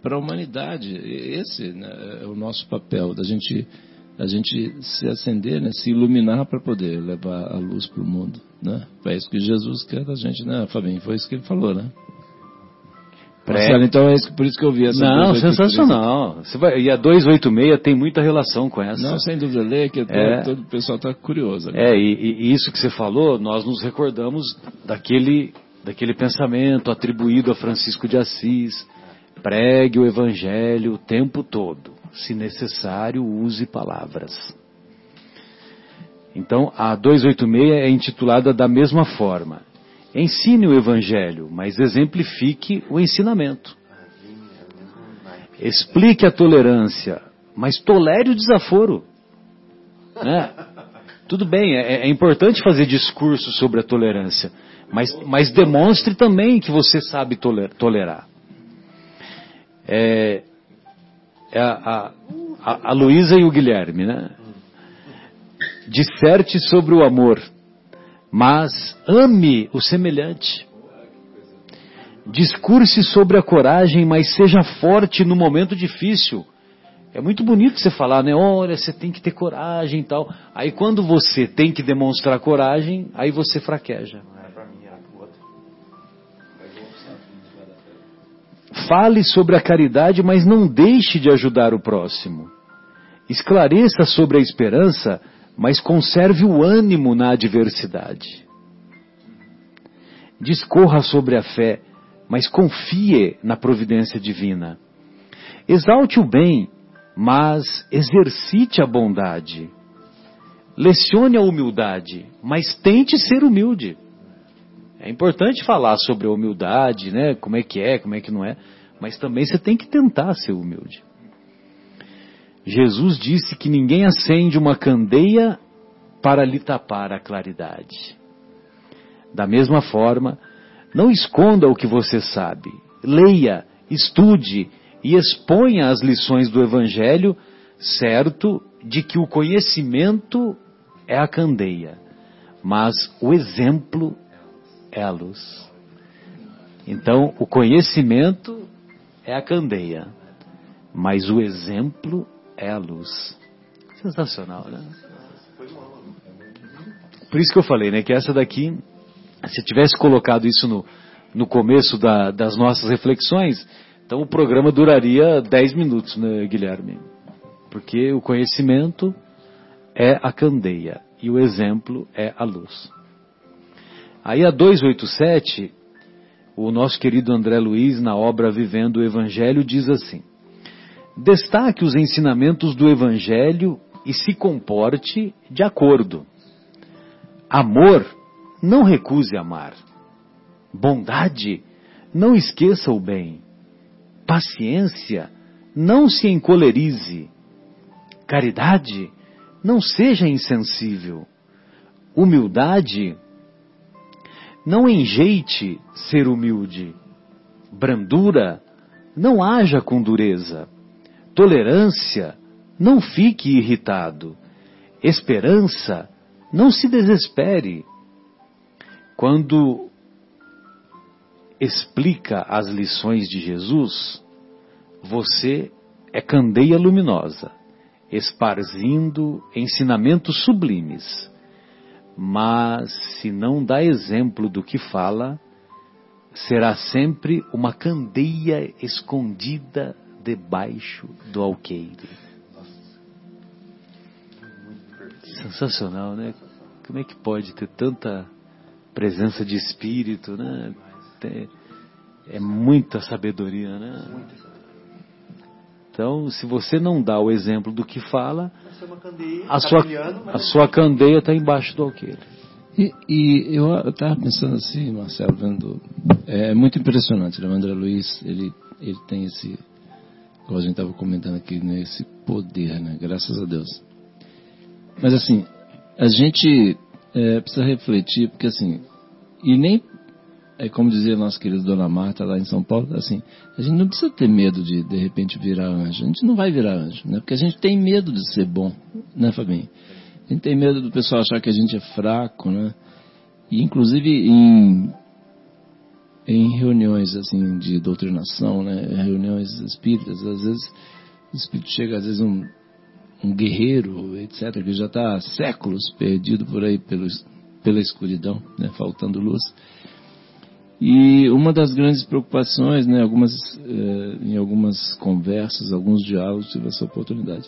S4: para a humanidade. Esse né, é o nosso papel, da gente, a gente se acender, né, se iluminar para poder levar a luz para o mundo. Né? É isso que Jesus quer da gente, né, Fabinho? Foi isso que ele falou, né? Marcelo, então é isso, por isso que eu vi essa
S2: Não, sensacional. Você vai, e a 286 tem muita relação com essa.
S4: Não, sem dúvida, lê que é, todo o pessoal está curioso.
S2: Agora. É, e, e, isso que você falou, nós nos recordamos daquele, daquele pensamento atribuído a Francisco de Assis. Pregue o evangelho o tempo todo. Se necessário, use palavras. Então, a 286 é intitulada da mesma forma. Ensine o Evangelho, mas exemplifique o ensinamento. Explique a tolerância, mas tolere o desaforo. Né? Tudo bem, é, é, importante fazer discurso sobre a tolerância, mas, mas demonstre também que você sabe tolerar. É, é a, a, a Luísa e o Guilherme, né? Disserte sobre o amor mas ame o semelhante. Discurse sobre a coragem, mas seja forte no momento difícil. É muito bonito você falar, né? Olha, você tem que ter coragem e tal. Aí quando você tem que demonstrar coragem, aí você fraqueja. Fale sobre a caridade, mas não deixe de ajudar o próximo. Esclareça sobre a esperança, mas conserve o ânimo na adversidade. Discorra sobre a fé, mas confie na providência divina. Exalte o bem, mas exercite a bondade. Lecione a humildade, mas tente ser humilde. É importante falar sobre a humildade, né? Como é que é, como é que não é, mas também você tem que tentar ser humilde. Jesus disse que ninguém acende uma candeia para lhe tapar a claridade. Da mesma forma, não esconda o que você sabe. Leia, estude e exponha as lições do Evangelho, certo de que o conhecimento é a candeia, mas o exemplo é a luz. Então, o conhecimento é a candeia, mas o exemplo é a luz. Sensacional, né? Por isso que eu falei, né? Que essa daqui, se tivesse colocado isso no, no começo da, das nossas reflexões, então o programa duraria 10 minutos, né, Guilherme? Porque o conhecimento é a candeia e o exemplo é a luz. Aí a 287, o nosso querido André Luiz, na obra Vivendo o Evangelho, diz assim: Destaque os ensinamentos do Evangelho e se comporte de acordo. Amor, não recuse amar. Bondade, não esqueça o bem. Paciência, não se encolerize. Caridade, não seja insensível. Humildade, não enjeite ser humilde. Brandura, não haja com dureza. Tolerância, não fique irritado. Esperança, não se desespere. Quando explica as lições de Jesus, você é candeia luminosa, esparzindo ensinamentos sublimes. Mas se não dá exemplo do que fala, será sempre uma candeia escondida debaixo do alqueire. Sensacional, né? Como é que pode ter tanta presença de espírito, né? É muita sabedoria, né? Então, se você não dá o exemplo do que fala, a sua, a sua candeia está embaixo do alqueire.
S4: E, e eu estava pensando assim, Marcelo, vendo, é muito impressionante, né? O André Luiz, ele, ele tem esse, como a gente estava comentando aqui, né? esse poder, né? Graças a Deus. Mas assim, a gente é, precisa refletir, porque assim, e nem é como dizia nossa querida Dona Marta lá em São Paulo, assim, a gente não precisa ter medo de de repente virar anjo. A gente não vai virar anjo, né? Porque a gente tem medo de ser bom, né, Fabinho? A gente tem medo do pessoal achar que a gente é fraco, né? E inclusive em em reuniões assim de doutrinação, né, reuniões espíritas, às vezes o espírito chega às vezes um, um guerreiro, etc, que já está há séculos perdido por aí pela escuridão, né, faltando luz. E uma das grandes preocupações, né, algumas, eh, em algumas conversas, alguns diálogos, tive essa oportunidade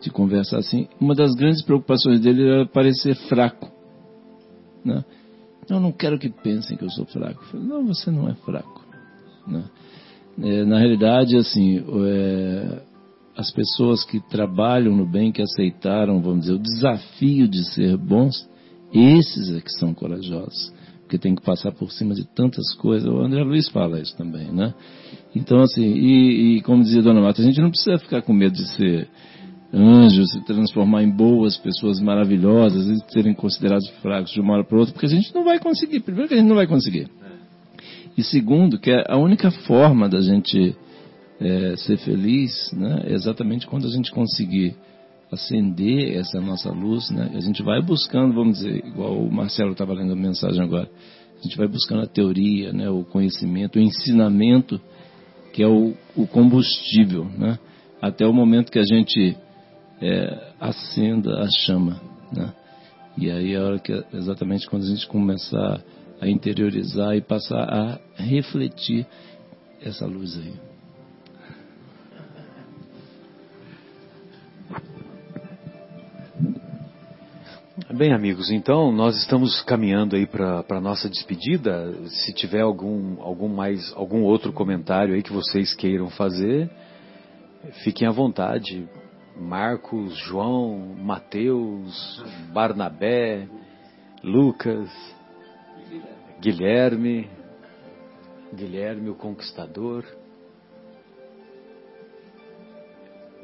S4: de conversar assim, uma das grandes preocupações dele era parecer fraco. Né? Eu não quero que pensem que eu sou fraco. Eu falei, não, você não é fraco. Né? É, na realidade, assim, é, as pessoas que trabalham no bem, que aceitaram, vamos dizer, o desafio de ser bons, esses é que são corajosos. Porque tem que passar por cima de tantas coisas. O André Luiz fala isso também, né? Então, assim, e, e como dizia Dona Marta, a gente não precisa ficar com medo de ser anjos, se transformar em boas pessoas maravilhosas e serem considerados fracos de uma hora para outra, porque a gente não vai conseguir. Primeiro que a gente não vai conseguir. E segundo, que é a única forma da gente é, ser feliz né, é exatamente quando a gente conseguir acender essa nossa luz, né, a gente vai buscando, vamos dizer, igual o Marcelo estava lendo a mensagem agora, a gente vai buscando a teoria, né, o conhecimento, o ensinamento, que é o, o combustível, né, até o momento que a gente é, acenda a chama. Né? E aí é a hora que exatamente quando a gente começar a interiorizar e passar a refletir essa luz aí.
S2: Bem, amigos, então nós estamos caminhando aí para a nossa despedida. Se tiver algum, algum mais, algum outro comentário aí que vocês queiram fazer, fiquem à vontade. Marcos, João, Mateus, Barnabé, Lucas, Guilherme, Guilherme o Conquistador.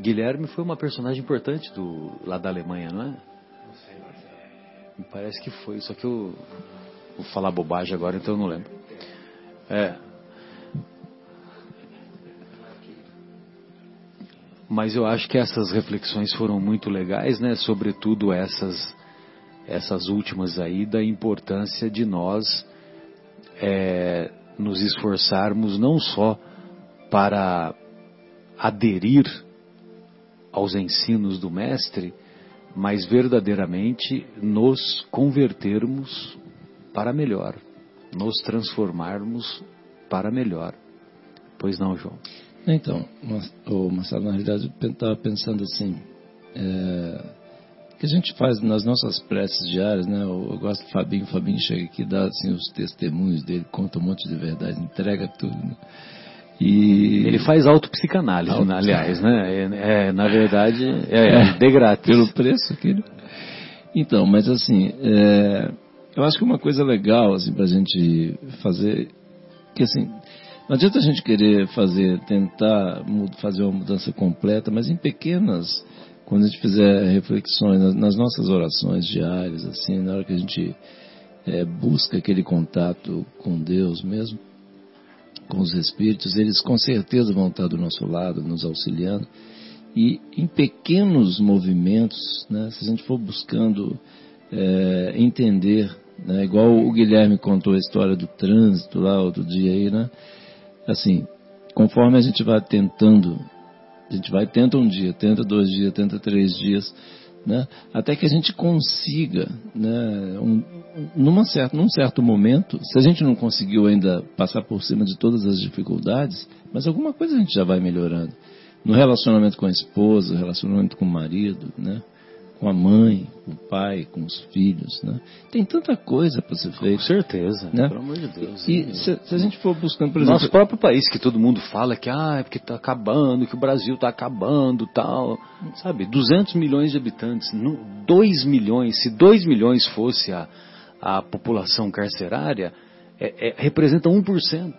S2: Guilherme foi uma personagem importante do, lá da Alemanha, não é? Me parece que foi, só que eu vou falar bobagem agora, então eu não lembro. É. Mas eu acho que essas reflexões foram muito legais, né? Sobretudo essas, essas últimas aí da importância de nós é, nos esforçarmos não só para aderir aos ensinos do mestre, mas verdadeiramente nos convertermos para melhor, nos transformarmos para melhor. Pois não, João?
S4: Então, o Marcelo, na realidade, eu estava pensando assim, é, que a gente faz nas nossas preces diárias, né? Eu, eu, gosto do Fabinho, o Fabinho chega aqui, dá assim os testemunhos dele, conta um monte de verdade, entrega tudo. Né?
S2: E... Ele faz autopsicanálise, Auto aliás, né? É, é, na verdade, é, é, de grátis.
S4: Pelo preço aqui. Então, mas assim, é, eu acho que uma coisa legal assim, para a gente fazer, que assim, não adianta a gente querer fazer, tentar fazer uma mudança completa, mas em pequenas, quando a gente fizer reflexões nas nossas orações diárias, assim, na hora que a gente é, busca aquele contato com Deus mesmo, com os espíritos, eles com certeza vão estar do nosso lado, nos auxiliando. E em pequenos movimentos, né, se a gente for buscando é, entender, né, igual o Guilherme contou a história do trânsito lá outro dia aí, né? Assim, conforme a gente vai tentando, a gente vai tenta um dia, tenta dois dias, tenta três dias, né? Até que a gente consiga, né? Um, numa certa, num certo momento, se a gente não conseguiu ainda passar por cima de todas as dificuldades, mas alguma coisa a gente já vai melhorando. No relacionamento com a esposa, relacionamento com o marido, né? Com a mãe, com o pai, com os filhos, né? Tem tanta coisa para ser feita.
S2: Com certeza, né? pelo amor de Deus.
S4: E se, se, a gente for buscando, por exemplo...
S2: Nosso próprio país, que todo mundo fala que ah, é porque está acabando, que o Brasil está acabando tal. Sabe, 200 milhões de habitantes, 2 milhões, se 2 milhões fosse a, a população carcerária, é, é, representa 1%.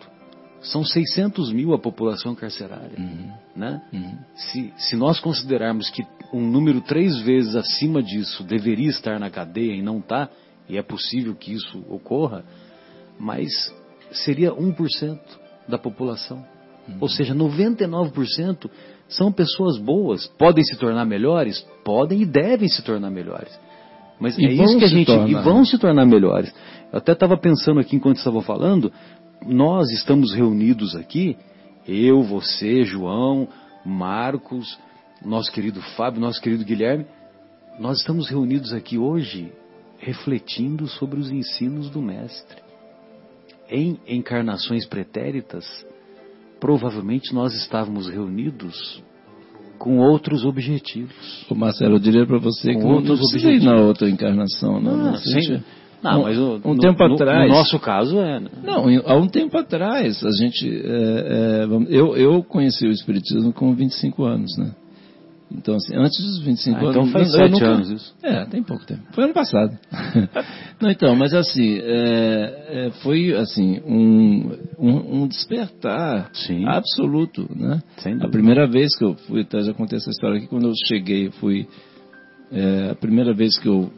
S2: São 600 mil a população carcerária. Uhum. Né? Uhum. Se, se nós considerarmos que um número três vezes acima disso deveria estar na cadeia e não está, e é possível que isso ocorra, mas seria 1% da população. Ou seja, 99% são pessoas boas. Podem se tornar melhores? Podem e devem se tornar melhores. Mas
S4: E
S2: é isso que a gente.
S4: tornar.
S2: E vão se tornar melhores. Eu até estava pensando aqui enquanto estavam falando, nós estamos reunidos aqui, eu, você, João, Marcos, nosso querido Fábio, nosso querido Guilherme, nós estamos reunidos aqui hoje refletindo sobre os ensinos do Mestre. Em encarnações pretéritas, provavelmente nós estávamos reunidos com outros objetivos.
S4: Ô Marcelo, eu diria para você
S2: Com
S4: que não, não precisa ir na outra encarnação, não.
S2: Ah,
S4: Você
S2: sem-
S4: já-
S2: Não,
S4: um,
S2: mas o-
S4: um
S2: no-
S4: tempo
S2: no-
S4: atrás.
S2: No nosso caso é. né?
S4: Não, há um tempo atrás, a gente. é, é, eu, eu conheci o Espiritismo com 25 anos, né? Então, assim, antes dos 25
S2: Ah,
S4: anos.
S2: então faz sete anos isso.
S4: É, tem pouco tempo. Foi ano passado. <laughs> Não, então, mas assim, é, é, foi assim, um, um, um despertar
S2: Sim.
S4: absoluto, né? A primeira vez que eu fui, até já contei essa história aqui, quando eu cheguei, fui. é, a primeira vez que eu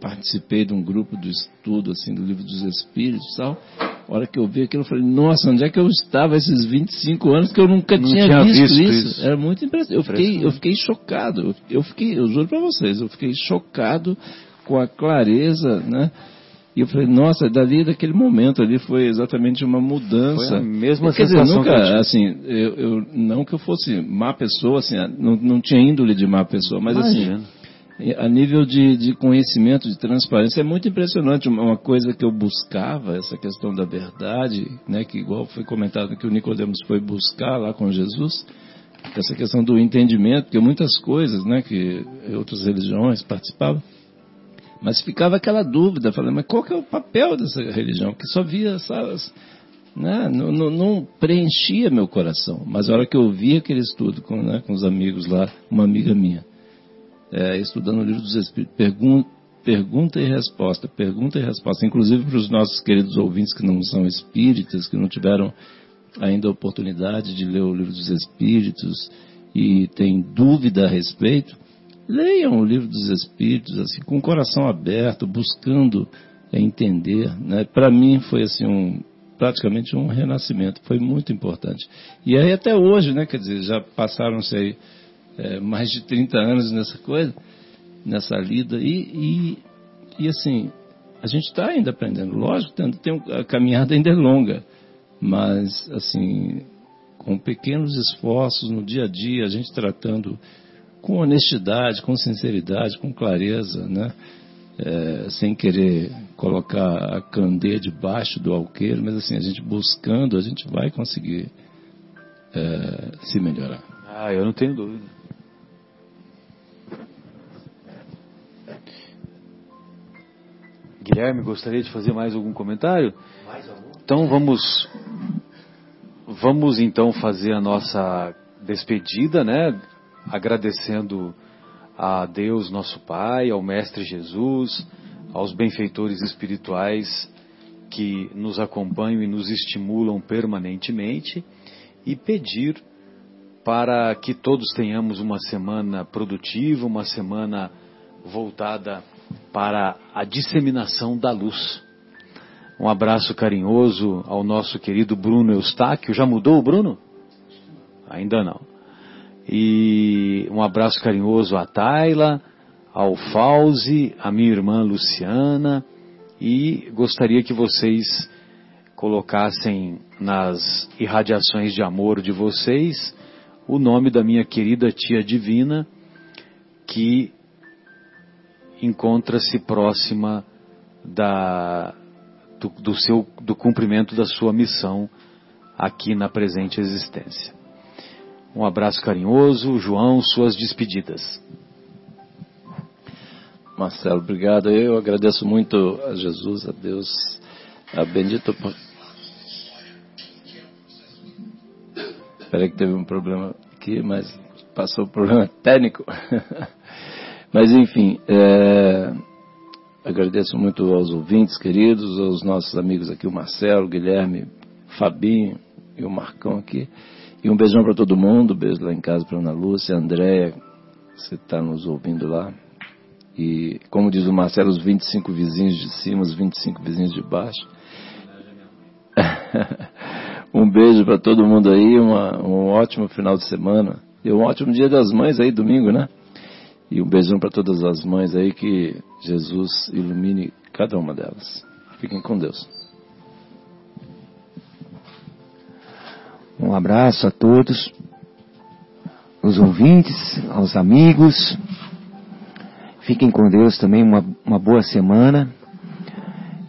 S4: participei de um grupo de estudo, assim, do livro dos Espíritos e tal, a hora que eu vi aquilo, eu falei, nossa, onde é que eu estava esses 25 anos que eu nunca
S2: Não
S4: tinha,
S2: tinha
S4: visto,
S2: visto
S4: isso.
S2: isso.
S4: Era muito impressionante. Eu fiquei, eu fiquei chocado. Eu fiquei, eu juro para vocês, eu fiquei chocado com a clareza, né? E eu falei, nossa, dali daquele momento ali foi exatamente uma mudança.
S2: Foi a mesma
S4: Quer dizer,
S2: sensação
S4: nunca,
S2: que eu
S4: assim, eu, eu- não que eu fosse má pessoa, assim, não, não tinha índole de má pessoa, mas
S2: Imagina.
S4: assim, a nível de, de conhecimento, de transparência, é muito impressionante. Uma, coisa que eu buscava, essa questão da verdade, né, que igual foi comentado que o Nicodemos foi buscar lá com Jesus, essa questão do entendimento, porque muitas coisas, né, que outras religiões participavam, mas ficava aquela dúvida, falando, mas qual que é o papel dessa religião? Que só via essas, né, não, não- não preenchia meu coração. Mas a hora que eu vi aquele estudo com, né, com os amigos lá, uma amiga minha, é, estudando o livro dos Espíritos, pergun pergunta e resposta, pergunta e resposta, inclusive para os nossos queridos ouvintes que não são espíritas, que não tiveram ainda a oportunidade de ler o livro dos Espíritos e têm dúvida a respeito, leiam o livro dos Espíritos assim com o coração aberto, buscando entender. Né? Para mim foi assim um praticamente um renascimento, foi muito importante. E aí até hoje, né, quer dizer, já passaram-se aí é, mais de 30 anos nessa coisa, nessa lida, e, e, e assim, a gente está ainda aprendendo, lógico, tem, tem a caminhada ainda é longa, mas assim, com pequenos esforços no dia a dia, a gente tratando com honestidade, com sinceridade, com clareza, né? É, sem querer colocar a candeia debaixo do alqueiro, mas assim, a gente buscando, a gente vai conseguir é, se melhorar.
S2: Ah, eu não tenho dúvida. Guilherme, gostaria de fazer mais algum comentário? Então vamos vamos então fazer a nossa despedida, né? Agradecendo a Deus, nosso Pai, ao Mestre Jesus, aos benfeitores espirituais que nos acompanham e nos estimulam permanentemente e pedir para que todos tenhamos uma semana produtiva, uma semana voltada para a disseminação da luz. Um abraço carinhoso ao nosso querido Bruno Eustáquio. Já mudou o Bruno? Ainda não. E um abraço carinhoso à Tayla, ao Fauzi, à minha irmã Luciana. E gostaria que vocês colocassem nas irradiações de amor de vocês o nome da minha querida tia divina, que encontra-se próxima da, do, do, seu, do cumprimento da sua missão aqui na presente existência. Um abraço carinhoso, João, suas despedidas.
S4: Marcelo, obrigado. Eu agradeço muito a Jesus, a Deus, a bendito. Espera que teve um problema aqui, mas passou o problema técnico. <laughs> mas enfim, é, agradeço muito aos ouvintes queridos, aos nossos amigos aqui, o Marcelo, o Guilherme, Fabinho e o Marcão aqui. E um beijão para todo mundo, beijo lá em casa para Ana Lúcia, Andréia, você está nos ouvindo lá. E, como diz o Marcelo, os 25 vizinhos de cima, os 25 vizinhos de baixo. <laughs> um beijo para todo mundo aí, uma, um ótimo final de semana. E um ótimo dia das mães aí, domingo, né? E um beijão para todas as mães aí, que Jesus ilumine cada uma delas. Fiquem com Deus.
S5: Um abraço a todos, os ouvintes, aos amigos. Fiquem com Deus também, uma, uma boa semana.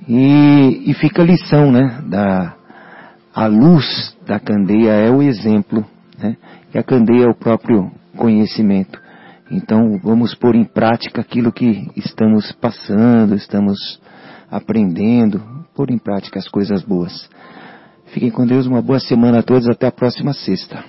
S5: E, e fica a lição, né? Da, a luz da candeia é o exemplo, né? E a candeia é o próprio conhecimento. Então vamos pôr em prática aquilo que estamos passando, estamos aprendendo, pôr em prática as coisas boas. Fiquem com Deus, uma boa semana a todos, até a próxima sexta.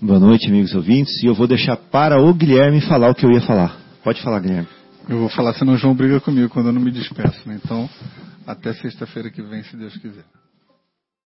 S3: Boa noite, amigos ouvintes, e eu vou deixar para o Guilherme falar o que eu ia falar. Pode falar, Guilherme.
S6: Eu vou falar, senão o João briga comigo quando eu não me despeço, né? Então, até sexta-feira que vem, se Deus quiser.